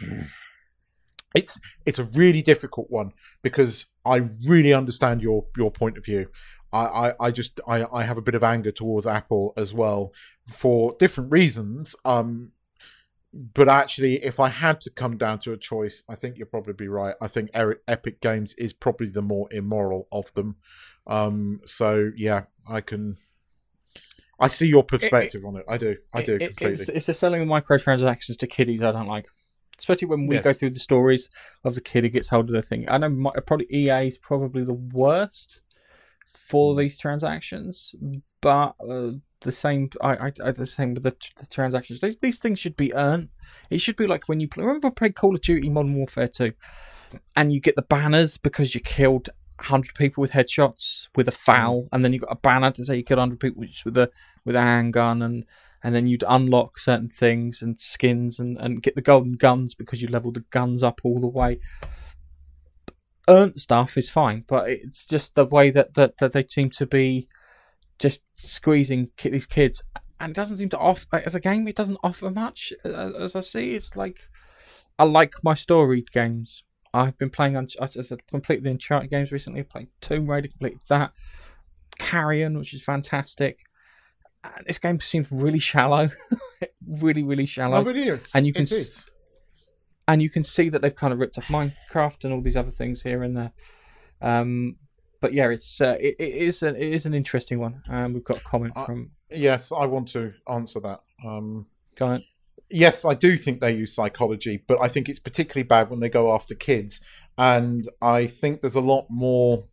it's it's a really difficult one because I really understand your your point of view. I, I, I just I, I have a bit of anger towards Apple as well for different reasons. Um, but actually, if I had to come down to a choice, I think you'll probably be right. I think Epic Games is probably the more immoral of them. Um, so yeah, I can. I see your perspective it, on it. I do. I do it, completely. It's, it's the selling of microtransactions to kiddies I don't like, especially when we yes. go through the stories of the kid who gets hold of the thing. I know probably EA is probably the worst for these transactions, but uh, the same. I, I, the same with the, the transactions. These, these things should be earned. It should be like when you play. Remember, I played Call of Duty Modern Warfare 2, and you get the banners because you killed 100 people with headshots with a foul, mm. and then you got a banner to say you killed 100 people with a with a handgun, and and then you'd unlock certain things and skins and, and get the golden guns because you leveled the guns up all the way earned stuff is fine, but it's just the way that, that, that they seem to be just squeezing these kids, and it doesn't seem to offer as a game. It doesn't offer much, as I see. It's like I like my storied games. I've been playing on as I said, completed the Uncharted games recently. Played Tomb Raider, completed that. Carrion, which is fantastic. And this game seems really shallow, really, really shallow. Oh, it is. And you can it is and you can see that they've kind of ripped off Minecraft and all these other things here and there. Um, but yeah, it's uh, it, it is an, it is an interesting one. Um, we've got a comment from. Yes, I want to answer that. Um, Go on. Yes, I do think they use psychology, but I think it's particularly bad when they go after kids. And I think there's a lot more.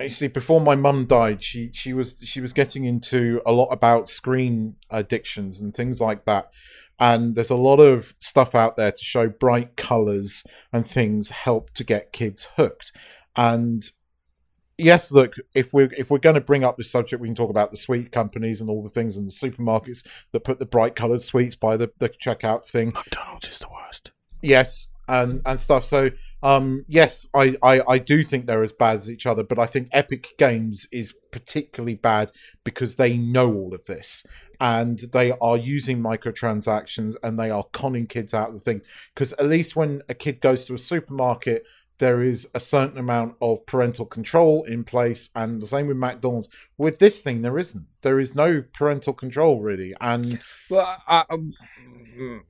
You see, before my mum died, she she was she was getting into a lot about screen addictions and things like that and there's a lot of stuff out there to show bright colors and things help to get kids hooked and yes look if we're if we're going to bring up this subject we can talk about the sweet companies and all the things in the supermarkets that put the bright colored sweets by the, the checkout thing. Mcdonald's is the worst. Yes and and stuff. So um yes I, I i do think they're as bad as each other but i think epic games is particularly bad because they know all of this and they are using microtransactions and they are conning kids out of the thing. Because at least when a kid goes to a supermarket, there is a certain amount of parental control in place, and the same with McDonald's. With this thing, there isn't. There is no parental control really, and well, uh, um,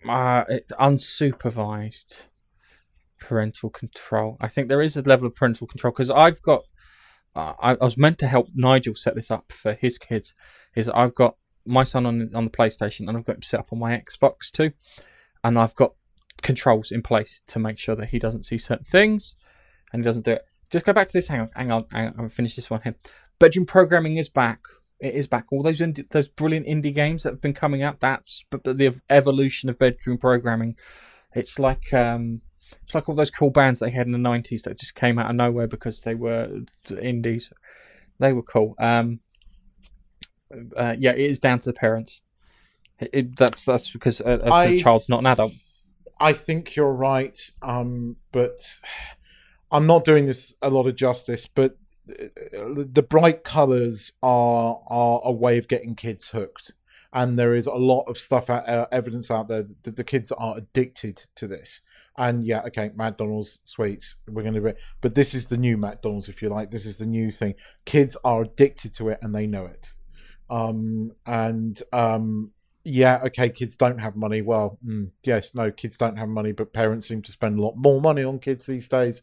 uh, it's unsupervised parental control. I think there is a level of parental control because I've got. Uh, I, I was meant to help Nigel set this up for his kids. Is I've got my son on on the PlayStation, and I've got him set up on my Xbox too, and I've got controls in place to make sure that he doesn't see certain things, and he doesn't do it. Just go back to this. Hang on, hang on, hang on. I'll finish this one here. Bedroom programming is back. It is back. All those indie, those brilliant indie games that have been coming out. That's the evolution of bedroom programming. It's like um, it's like all those cool bands they had in the nineties that just came out of nowhere because they were indies. They were cool. Um, uh, yeah, it is down to the parents. It, it, that's that's because uh, child's not an adult. I think you're right, um, but I'm not doing this a lot of justice. But uh, the bright colours are are a way of getting kids hooked, and there is a lot of stuff out, uh, evidence out there that the kids are addicted to this. And yeah, okay, McDonald's sweets, we're going to, but this is the new McDonald's, if you like. This is the new thing. Kids are addicted to it, and they know it. Um, and um, yeah, okay, kids don't have money. Well, mm, yes, no, kids don't have money, but parents seem to spend a lot more money on kids these days.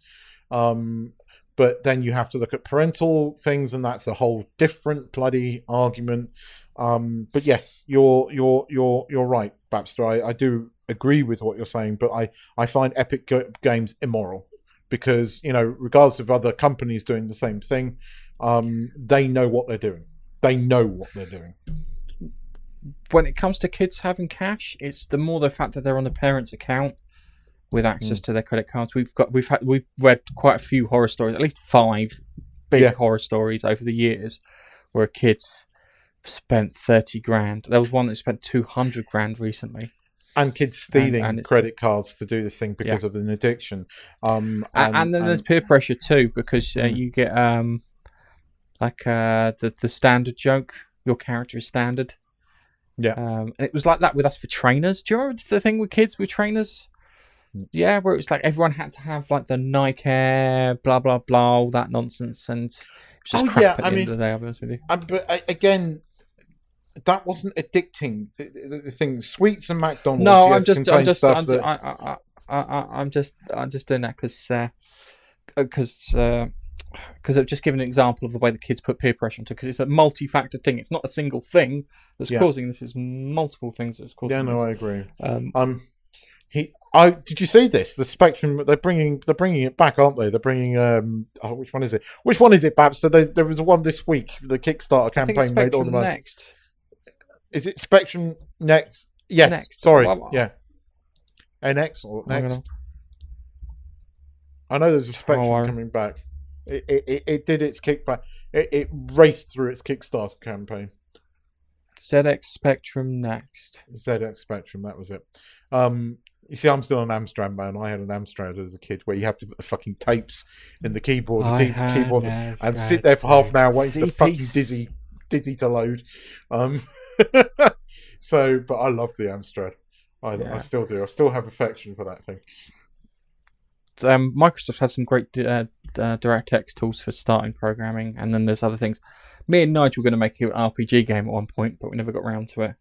Um, but then you have to look at parental things, and that's a whole different bloody argument. Um, but yes, you're you're you're you're right, Babster. I, I do agree with what you're saying, but I I find Epic Games immoral because you know, regardless of other companies doing the same thing, um, they know what they're doing They know what they're doing. When it comes to kids having cash, it's the more the fact that they're on the parents' account with access Mm. to their credit cards. We've got we've had we've read quite a few horror stories, at least five big Yeah. horror stories over the years, where kids spent thirty grand. There was one that spent two hundred grand recently, And kids stealing and it's- credit cards to do this thing because of an addiction. Um, A- and, then there's peer pressure too because uh, Mm. you get um like uh the the standard joke. Your character is standard. Yeah. Um, and it was like that with us for trainers. Do you remember the thing with kids with trainers? Mm. Yeah, where it was like everyone had to have like the Nike Air, blah blah blah, all that nonsense, and it was just Oh, crap yeah, at the I end mean- of the day. I'll be honest with you. And, but uh, again, that wasn't addicting. The, the, the thing, sweets and McDonald's. No, yes, I'm just, I'm just, I'm, that, I, I, I, I, I'm just, I'm just doing that because, because, because I've just given an example of the way the kids put peer pressure onto. Because it's a multi-factor thing. It's not a single thing that's Yeah. causing this. It's multiple things that's causing. yeah, no, this. I agree. Um, Um, he, I did you see this? The Spectrum, they're bringing, they're bringing it back, aren't they? They're bringing, um, oh, which one is it? Which one is it, Babs? So they, there was a one this week. The Kickstarter campaign made all the money. next. Is it Spectrum next? Yes. Next. Sorry. Well, yeah. NX or next? I know there's a Spectrum worry. coming back. It, it, it, did its kickback. It, it raced through its Kickstarter campaign. ZX Spectrum next. ZX Spectrum, that was it. Um, you see, I'm still an Amstrad man. I had an Amstrad as a kid where you had to put the fucking tapes in the keyboard, the te- keyboard, and sit there for half an hour waiting for the fucking dizzy, dizzy to load. Um, so, but I love the Amstrad. I, Yeah. I still do. I still have affection for that thing. um, Microsoft has some great uh, uh, DirectX tools for starting programming, and then there's other things. Me and Nigel were going to make an RPG game at one point, but we never got around to it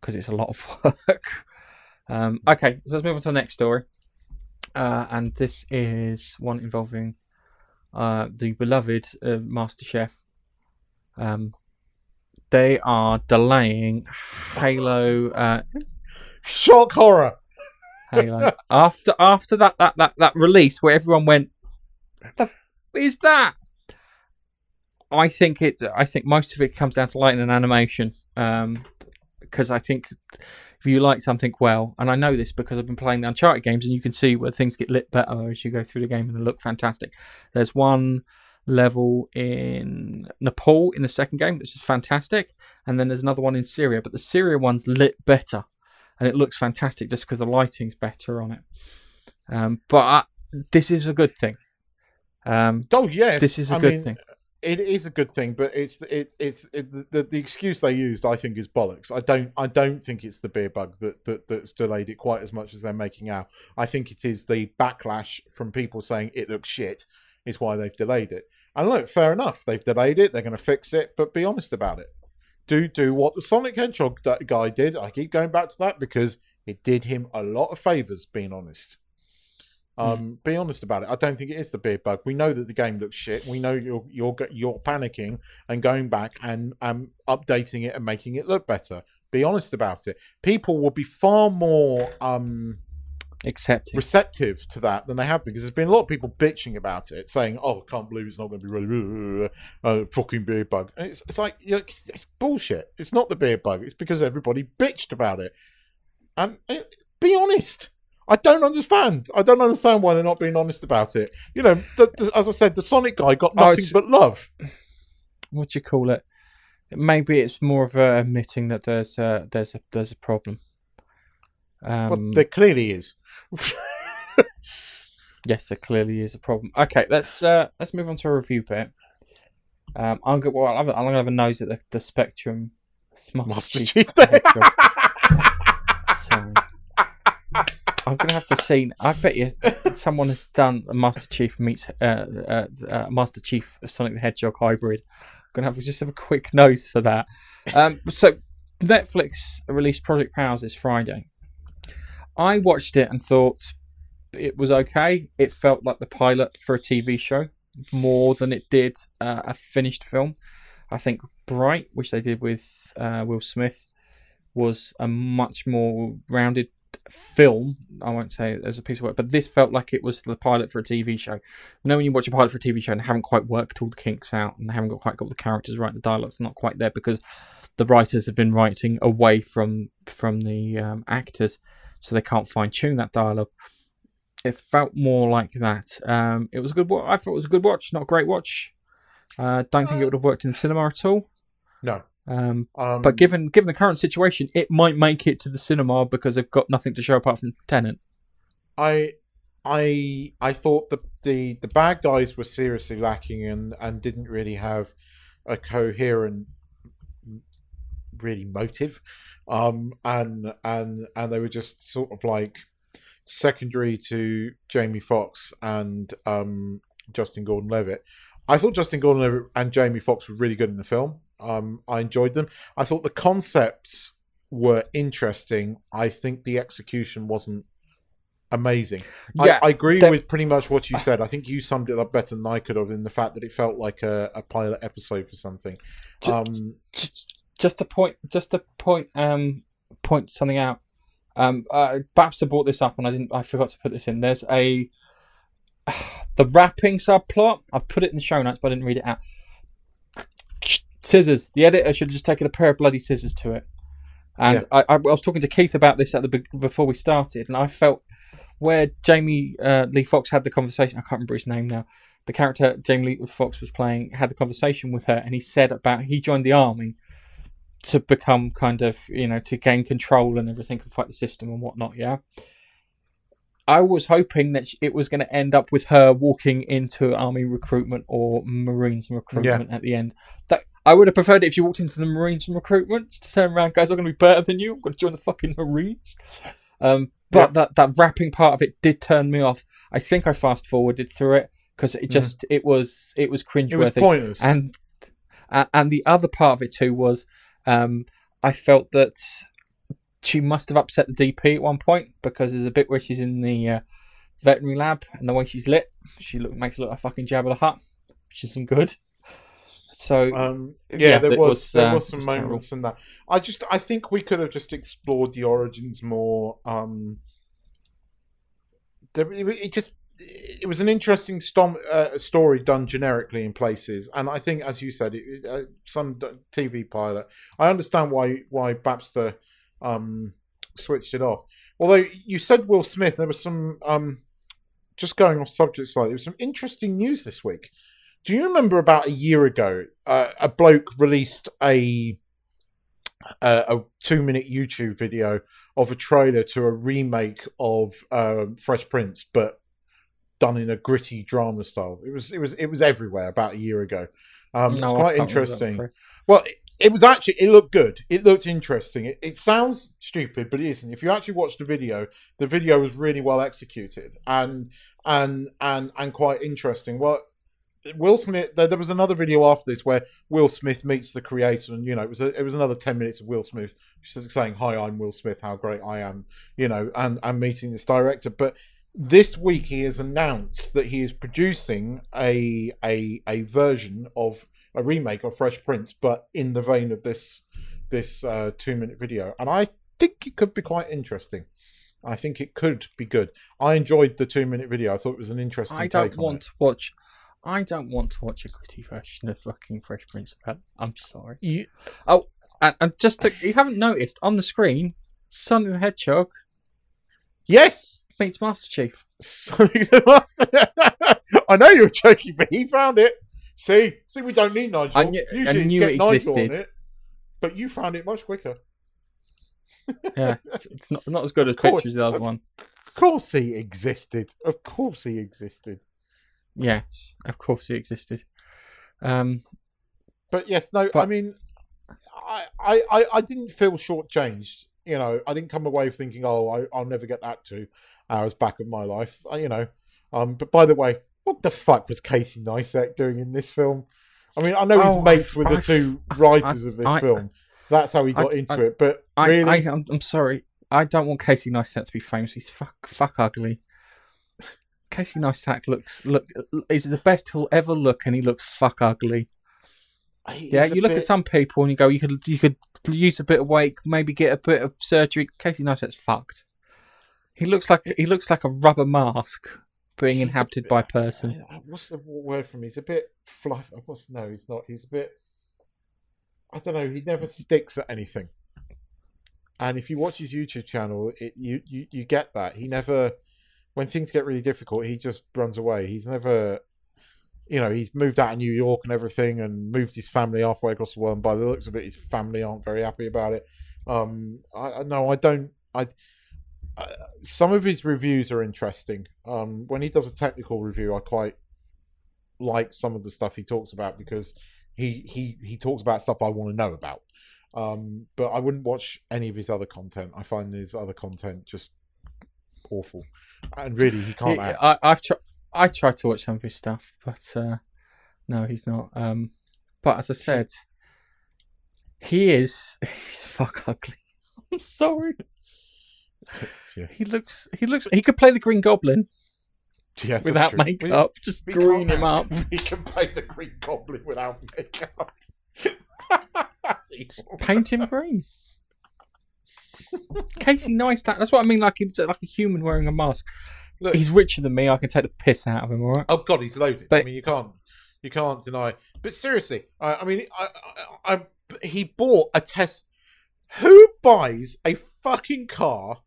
because it's a lot of work. um, okay, so let's move on to the next story, uh, and this is one involving uh, the beloved uh, Master Chief. Um, they are delaying Halo. Uh, Shock horror. Halo. after after that, that that that release where everyone went, "The is that?" I think it. I think most of it comes down to lighting and animation. Um, because I think if you like something well, and I know this because I've been playing the Uncharted games, and you can see where things get lit better as you go through the game, and they look fantastic. There's one level in Nepal in the second game, which is fantastic, and then there's another one in Syria, but the Syria one's lit better and it looks fantastic just because the lighting's better on it. Um, but uh, this is a good thing. Um, Oh yes, this is a I good mean, thing. It is a good thing, but it's it's it's it, the the excuse they used. I think is bollocks. I don't I don't think it's the beer bug that, that that's delayed it quite as much as they're making out. I think it is the backlash from people saying it looks shit is why they've delayed it. And look, fair enough. They've delayed it. They're going to fix it, but be honest about it. Do do what the Sonic Hedgehog guy did. I keep going back to that because it did him a lot of favors. Being honest. Um, Be honest about it. I don't think it is the beer bug. We know that the game looks shit. We know you're you're you're panicking and going back and um updating it and making it look better. Be honest about it. People will be far more um Accepting. receptive to that than they have been because there's been a lot of people bitching about it, saying, "Oh, I can't believe it's not going to be ready." Uh, fucking beer bug. And it's it's like it's, it's bullshit. It's not the beer bug. It's because everybody bitched about it. And uh, be honest. I don't understand. I don't understand why they're not being honest about it. You know, the, the, as I said, the Sonic guy got Oh, nothing it's- but love. What do you call it? Maybe it's more of a admitting that there's a, there's a there's a problem. Um, but there clearly is. yes, there clearly is a problem. Okay, let's uh, let's move on to a review bit. Um, I'm going. Well, I'm I'm gonna have a nose at the, the Spectrum Master, Master Chief Chief. Sorry. I'm gonna have to see. I bet you someone has done a Master Chief meets uh, uh, uh, Master Chief Sonic the Hedgehog hybrid. I'm gonna have to just have a quick nose for that. Um, so Netflix released Project Powers this Friday. I watched it and thought it was okay. It felt like the pilot for a TV show more than it did uh, a finished film. I think Bright, which they did with uh, Will Smith, was a much more rounded film. I won't say as a piece of work, but this felt like it was the pilot for a TV show. You know, when you watch a pilot for a TV show and they haven't quite worked all the kinks out and they haven't got quite got the characters right, the dialogue's not quite there because the writers have been writing away from from the um, actors, so they can't fine tune that dialogue. It felt more like that. Um, it was a good. Wa- I thought it was a good watch, not a great watch. Uh, don't think it would have worked in cinema at all. No. Um, Um, but given given the current situation, it might make it to the cinema because they've got nothing to show apart from Tenet. I I I thought the the the bad guys were seriously lacking and and didn't really have a coherent really motive um and and and they were just sort of like secondary to Jamie Foxx and um Justin Gordon-Levitt. I thought Justin Gordon-Levitt and Jamie Foxx were really good in the film. Um I enjoyed them. I thought the concepts were interesting. I think the execution wasn't amazing. Yeah, I, I agree with pretty much what you said. I think you summed it up better than I could have in the fact that it felt like a, a pilot episode for something. Ju- Um, just to point, just to point, um, point something out. Um, uh, brought this up, and I didn't. I forgot to put this in. There's a the wrapping subplot. I've put it in the show notes, but I didn't read it out. Scissors. The editor should have just taken a pair of bloody scissors to it. And I, I, I was talking to Keith about this at the before we started, and I felt where Jamie uh, Lee Fox had the conversation. I can't remember his name now. The character Jamie Lee Fox was playing had the conversation with her, and he said about he joined the army to become kind of you know to gain control and everything and fight the system and whatnot. Yeah. I was hoping that it was going to end up with her walking into army recruitment or Marines recruitment at the end. That I would have preferred it if you walked into the Marines recruitment to turn around, guys. I'm going to be better than you. I'm going to join the fucking Marines. Um, but Yeah. that that rapping part of it did turn me off. I think I fast forwarded through it because it just it was it was cringeworthy. it was pointless. And and the other part of it too was um, I felt that she must have upset the DP at one point because there's a bit where she's in the uh, veterinary lab and the way she's lit, she look, makes it look like fucking Jabba the Hutt, which isn't good. So um, yeah, yeah, there was, was, there uh, was some was terrible. moments in that. I just I think we could have just explored the origins more. Um, there, it, just it was an interesting stom- uh, story done generically in places, and I think, as you said, it, uh, some TV pilot. I understand why why Babster um, switched it off. Although you said Will Smith, there was some um, just going off subject slightly. There was some interesting news this week. Do you remember about a year ago, uh, a bloke released a a, a two minute YouTube video of a trailer to a remake of um, Fresh Prince, but done in a gritty drama style. It was it was it was everywhere about a year ago. Um, no, it's quite can't remember that interesting. Well, it, was actually it looked good. It looked interesting. It, it sounds stupid, but it isn't. If you actually watch the video, the video was really well executed and and and and quite interesting. Well, Will Smith. There, there was another video after this where Will Smith meets the creator, and you know it was a, it was another ten minutes of Will Smith saying, "Hi, I'm Will Smith. How great I am," you know, and and meeting this director, but. This week, he has announced that he is producing a a a version of a remake of Fresh Prince, but in the vein of this this uh, two minute video, and I think it could be quite interesting. I think it could be good. I enjoyed the two minute video. I thought it was an interesting. I don't want it. to watch. I don't want to watch a gritty version of fucking Fresh Prince of Bel. I'm sorry. You, And, and just to, you haven't noticed on the screen, Sonic the Hedgehog yes. meets Master Chief. Sonic the Master- I know you were joking, but he found it. See, see, we don't need Nigel. I knew- I Usually, it's knew get it Nigel existed. on it, but you found it much quicker. Yeah, it's, it's not not as good as Cool. pictures the other Of- one. Of course, he existed. Of course, he existed. Yes, of course he existed. Um, But yes, no. I mean, I, I, I, I didn't feel shortchanged. You know, I didn't come away thinking, "Oh, I, I'll never get that two hours back of my life." I, you know, um. But by the way, what the fuck was Casey Neistat doing in this film? I mean, I know he's Oh, mates I- with the I- two writers I- of this I- film. That's how he got I- into I- it. But I, really, I, I'm, I'm sorry. I don't want Casey Neistat to be famous. He's fuck, fuck ugly. Casey Neistat looks look is the best he'll ever look, and he looks fuck ugly. he's Yeah, you look bit- at some people and you go, you could you could use a bit of weight, maybe get a bit of surgery. Casey Neistat's fucked. He looks like he looks like a rubber mask being He's inhabited bit- by person. What's the word from? Him? He's a bit fluff. What's no? He's not. He's a bit. I don't know. He never sticks at anything. And if you watch his YouTube channel, it, you, you you get that he never. When things get really difficult, he just runs away. He's never. You know, he's moved out of New York and everything, and moved his family halfway across the world. And by the looks of it, his family aren't very happy about it. Um, I I- no, I don't. I some of his reviews are interesting. Um, when he does a technical review, I quite like some of the stuff he talks about because he he he talks about stuff I want to know about. Um, but I wouldn't watch any of his other content. I find his other content just awful, and really he can't act. I, I've tried. I tried to watch some of his stuff, but uh, no, he's not. Um, but as I said, he is. He's fuck ugly. I'm sorry. Yeah. He looks. He looks. He could play the Green Goblin Yes, without true. makeup. Just We- we green him up. He can play the Green Goblin without makeup. That's evil. Paint him green. Casey Neistat. That's what I mean. Like he's like a human wearing a mask. Look, He's richer than me. I can take the piss out of him. All right. Oh God, he's loaded. But, I mean, you can't, you can't deny. But seriously, I, I mean, I, I, I, he bought a test. Who buys a fucking car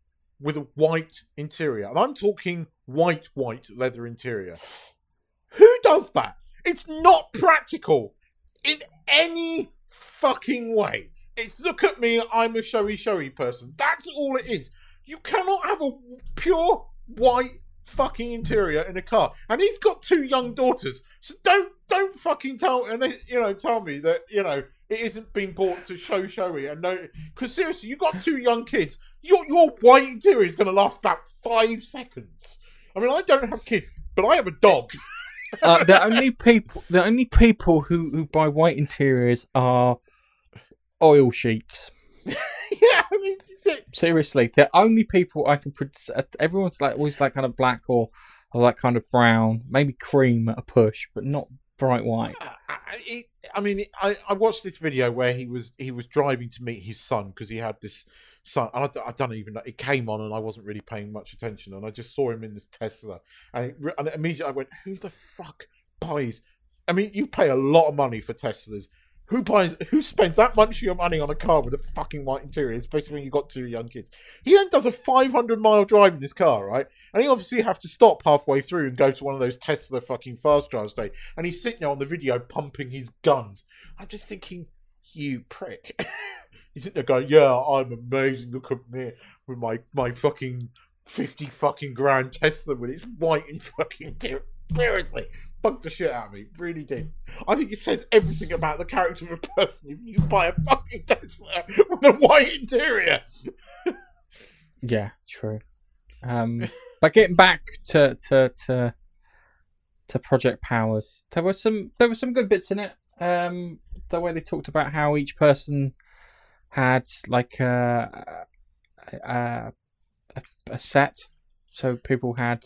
with a white interior? And I'm talking white, white leather interior. Who does that? It's not practical in any fucking way. It's look at me, I'm a showy, showy person. That's all it is. You cannot have a pure white fucking interior in a car. And he's got two young daughters. So don't don't fucking tell and they, you know tell me that you know it isn't being bought to show showy and no because seriously you got two young kids. Your your white interior is going to last about five seconds. I mean I don't have kids, but I have a dog. Uh, the only people, the only people who, who buy white interiors are oil sheiks. yeah, I mean. Seriously, the only people I can. pred- uh, Everyone's like always like kind of black or or like kind of brown, maybe cream at a push, but not bright white. I, I- I mean, I, I watched this video where he was he was driving to meet his son because he had this And I, I don't even know. It came on and I wasn't really paying much attention, and I just saw him in this Tesla, and, it, and immediately I went, "Who the fuck buys?" I mean, you pay a lot of money for Teslas. Who buys? Who spends that much of your money on a car with a fucking white interior, especially when you've got two young kids? He then does a 500 mile drive in his car, right? And he obviously have to stop halfway through and go to one of those Tesla fucking fast charge day. And he's sitting there on the video pumping his guns. I'm just thinking, you prick. sitting there going, yeah, I'm amazing. Look at me with my, my fucking 50 fucking grand Tesla with its white and fucking interior. Seriously, bugged the shit out of me. Really did. I think it says everything about the character of a person if you buy a fucking Tesla with a white interior. Yeah, true. Um, but getting back to to to to Project Powers, there were some there were some good bits in it. Um, the way they talked about how each person had like a a, a, a set, so people had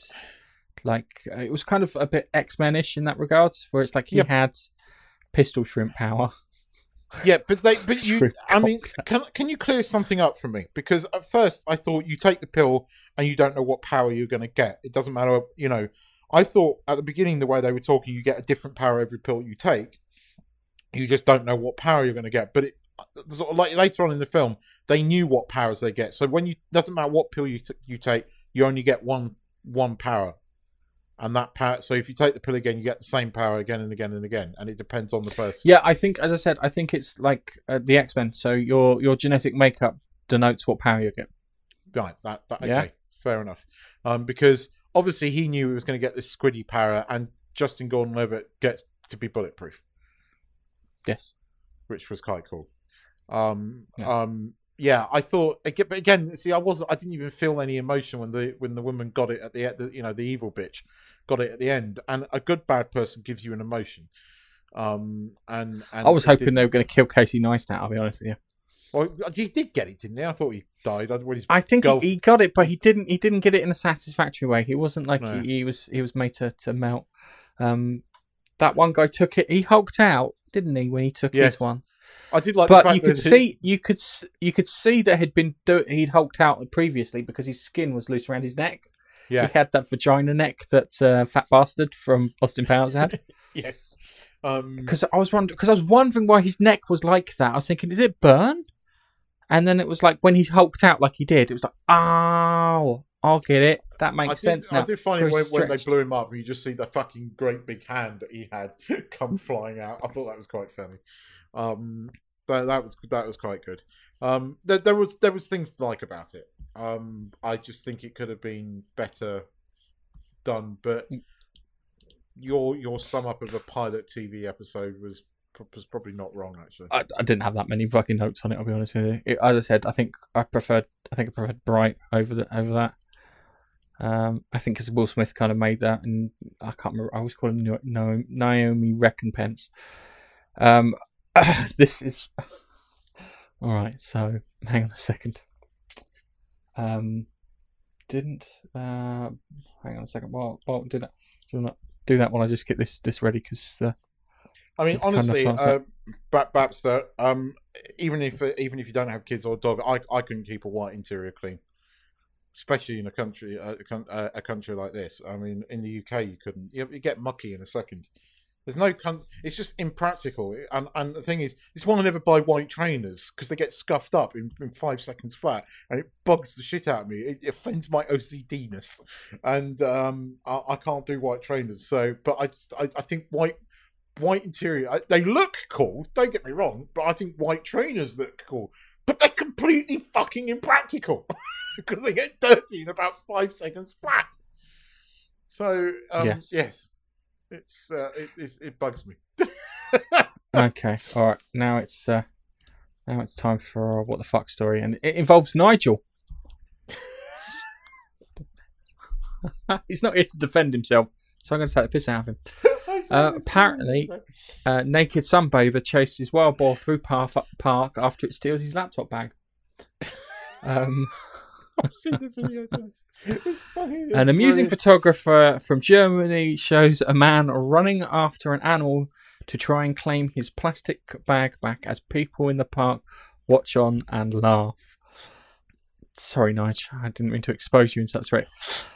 like it was kind of a bit X Men ish in that regard, where it's like he Yep. had pistol shrimp power. Yeah, but they, but you, I mean, can can you clear something up for me? Because at first I thought you take the pill and you don't know what power you're going to get. It doesn't matter, you know. I thought at the beginning the way they were talking, you get a different power every pill you take. You just don't know what power you're going to get. But it sort of like later on in the film, they knew what powers they get. So when you doesn't matter what pill you t- you take, you only get one one power. And that power, so if you take the pill again, you get the same power again and again and again, and it depends on the person. Yeah, I think, as I said, I think it's like uh, the X Men. So your your genetic makeup denotes what power you get. Right. That, that okay. Yeah. Fair enough. Um, because obviously he knew he was going to get this squiddy power, and Justin Gordon-Levitt gets to be bulletproof, Yes. which was quite cool. Um, Yeah. um, yeah. I thought again, but again, see, I wasn't. I didn't even feel any emotion when the when the woman got it at the end. You know, the evil bitch got it at the end, and a good bad person gives you an emotion. Um, and, and I was hoping did- they were going to kill Casey Neistat. I'll be honest with you. Well, he did get it, didn't he? I thought he died. I- he's I think Golf- he, he got it, but he didn't. He didn't get it in a satisfactory way. He wasn't like No. he, he was. He was made to, to melt. Um, that one guy took it. He hulked out, didn't he? When he took Yes. his one. I did like the but you could that he- see you could you could see that he'd been do- he'd hulked out previously because his skin was loose around his neck. Yeah. He had that vagina neck that uh, fat bastard from Austin Powers had. yes. Um, Because I was wondering, because I was wondering why his neck was like that. I was thinking, is it burn? And then it was like when he hulked out like he did, it was like, oh, I'll get it. That makes I did, sense now. I did find it when, when they blew him up, and you just see the fucking great big hand that he had come flying out. I thought that was quite funny. Um, that, that was that was quite good. Um, there, there was there was things to like about it. Um, I just think it could have been better done, but your your sum up of a pilot TV episode was was probably not wrong actually. I, I didn't have that many fucking notes on it. I'll be honest with you. It, as I said, I think I preferred. I think I preferred Bright over the over that. Um, I think because Will Smith kind of made that, and I can't remember. I always call him No- No- Naomi Recompense. Um, this is all right. So hang on a second. Um, didn't uh, hang on a second. Well, well, do that. Do not do that while I just get this this ready because the I mean, kind of honestly, uh, Bap Bapster, um, even if even if you don't have kids or a dog, I I couldn't keep a white interior clean, especially in a country uh, a, uh, a country like this. I mean, in the UK, you couldn't. You, you get mucky in a second. There's no. Con- it's just impractical. And and the thing is, is why I never buy white trainers because they get scuffed up in, in five seconds flat, and it bugs the shit out of me. It, offends my OCDness, and um, I, I can't do white trainers. So, but I just I, I think white white interior. I- They look cool. Don't get me wrong, but I think white trainers look cool. But they're completely fucking impractical because they get dirty in about five seconds flat. So um, Yes. yes. It's uh, it, it's, it bugs me. Okay, all right. Now it's uh, now it's time for uh, what the fuck story, and it involves Nigel. He's not here to defend himself, so I'm going to take the piss out of him. Uh, apparently- Uh, naked sunbather chases wild boar through park after it steals his laptop bag. Um, I've seen the video. It's funny. It's an amusing brilliant. photographer from Germany shows a man running after an animal to try and claim his plastic bag back as people in the park watch on and laugh. Sorry, Nige, I didn't mean to expose you in such a way.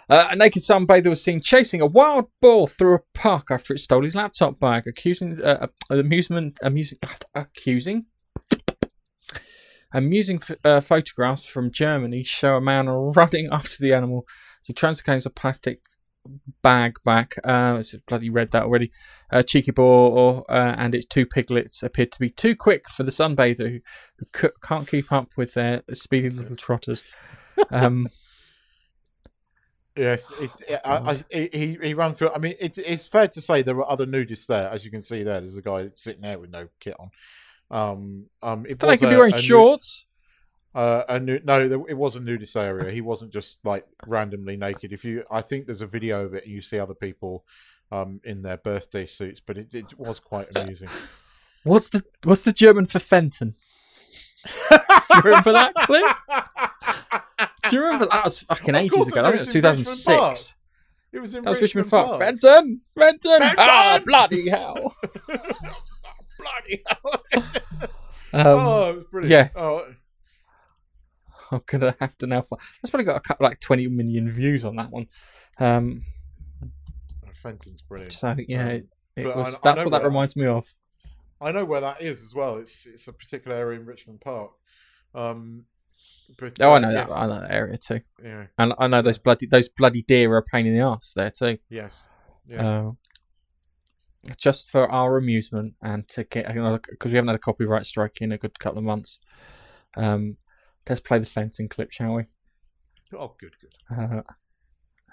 Uh, a naked sunbather was seen chasing a wild boar through a park after it stole his laptop bag, accusing uh, uh, amusement, amusing, accusing. Amusing ph- uh, photographs from Germany show a man running after the animal as he claim a plastic bag back. Uh, it's bloody read that already. Uh, cheeky boar uh, and its two piglets appeared to be too quick for the sunbather, who, who c- can't keep up with their speedy little trotters. Um, Yes, it, it, I, I, he he ran through. I mean, it, it's fair to say there were other nudists there, as you can see there. There's a guy sitting there with no kit on. Um, um, it was could be wearing nu- shorts. Uh, a nu- no, it was a nudist area. He wasn't just like randomly naked. If you, I think there's a video of it, and you see other people, um, in their birthday suits. But it, it was quite amusing. What's the What's the German for Fenton? Do you remember that clip? Do you remember that was fucking Of ages ago? I I think it was it's 2006. It was in That was Richmond, Park. Fenton, Fenton! ah, bloody hell! Um, oh, it was brilliant. yes. Oh, I'm gonna have to now. Find... That's probably got a couple, like 20 million views on that one. Um, Fenton's brilliant. so yeah, Um, it, was. I that's know what that reminds me of. I know where that is as well. It's it's a particular area in Richmond Park. Um, but, Oh, uh, I know yes, that. I know that area too, Yeah. and I know those bloody those bloody deer are a pain in the ass there too. Yes. Yeah. Uh, just for our amusement and to get because we haven't had a copyright strike in a good couple of months. Um, let's play the Fenton clip, shall we? oh, good, good. Uh,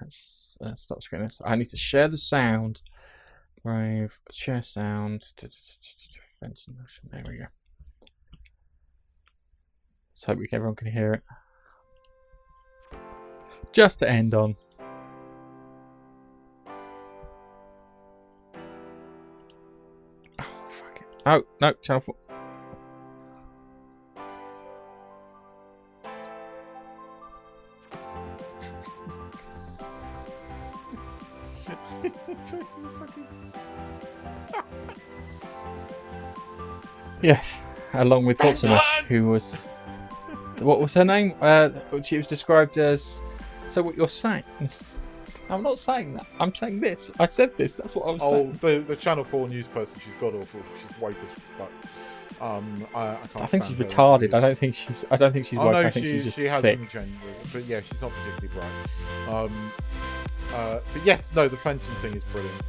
let's uh, stop screen this. I need to share the sound. Brave share sound. Fencing motion. There we go. Let's hope everyone can hear it. Just to end on. It! No, no, channel four. Yes. along with what's who was what was her name? Uh, she was described as. So what you're saying? I'm not saying that. I'm saying this. I said this. That's what I was Oh, saying. Oh, the, the Channel 4 news person, she's god awful. She's woke as fuck. Um, I, I, I think she's retarded. I don't think she's. I don't think she's Oh woke. no, I think she she's just she has thick. gender, but yeah, she's not particularly bright. Um, uh, but yes, no, the Fenton thing is brilliant.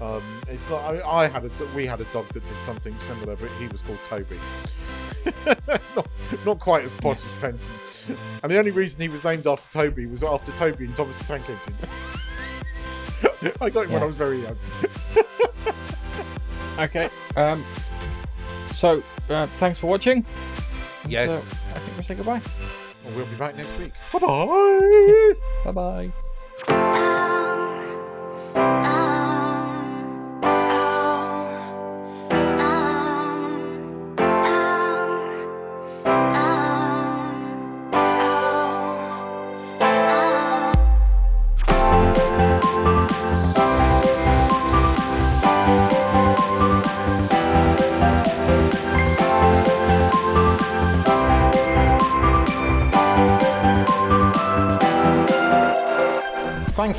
Um, it's not. I, I had a we had a dog that did something similar, but he was called Toby. not, not quite as posh as Fenton. And the only reason he was named after Toby was after Toby and Thomas the Tank Engine. I got him when I was very young. Okay. Um. So, uh, thanks for watching. And, Yes. uh, I think we'll say goodbye. And we'll be back next week. Bye bye. Bye bye.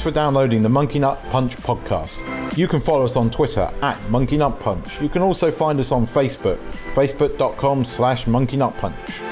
For downloading the Monkey Nut Punch podcast. You can follow us on Twitter at Monkey Nut Punch. You can also find us on Facebook, facebook.com slash Monkey Nut Punch.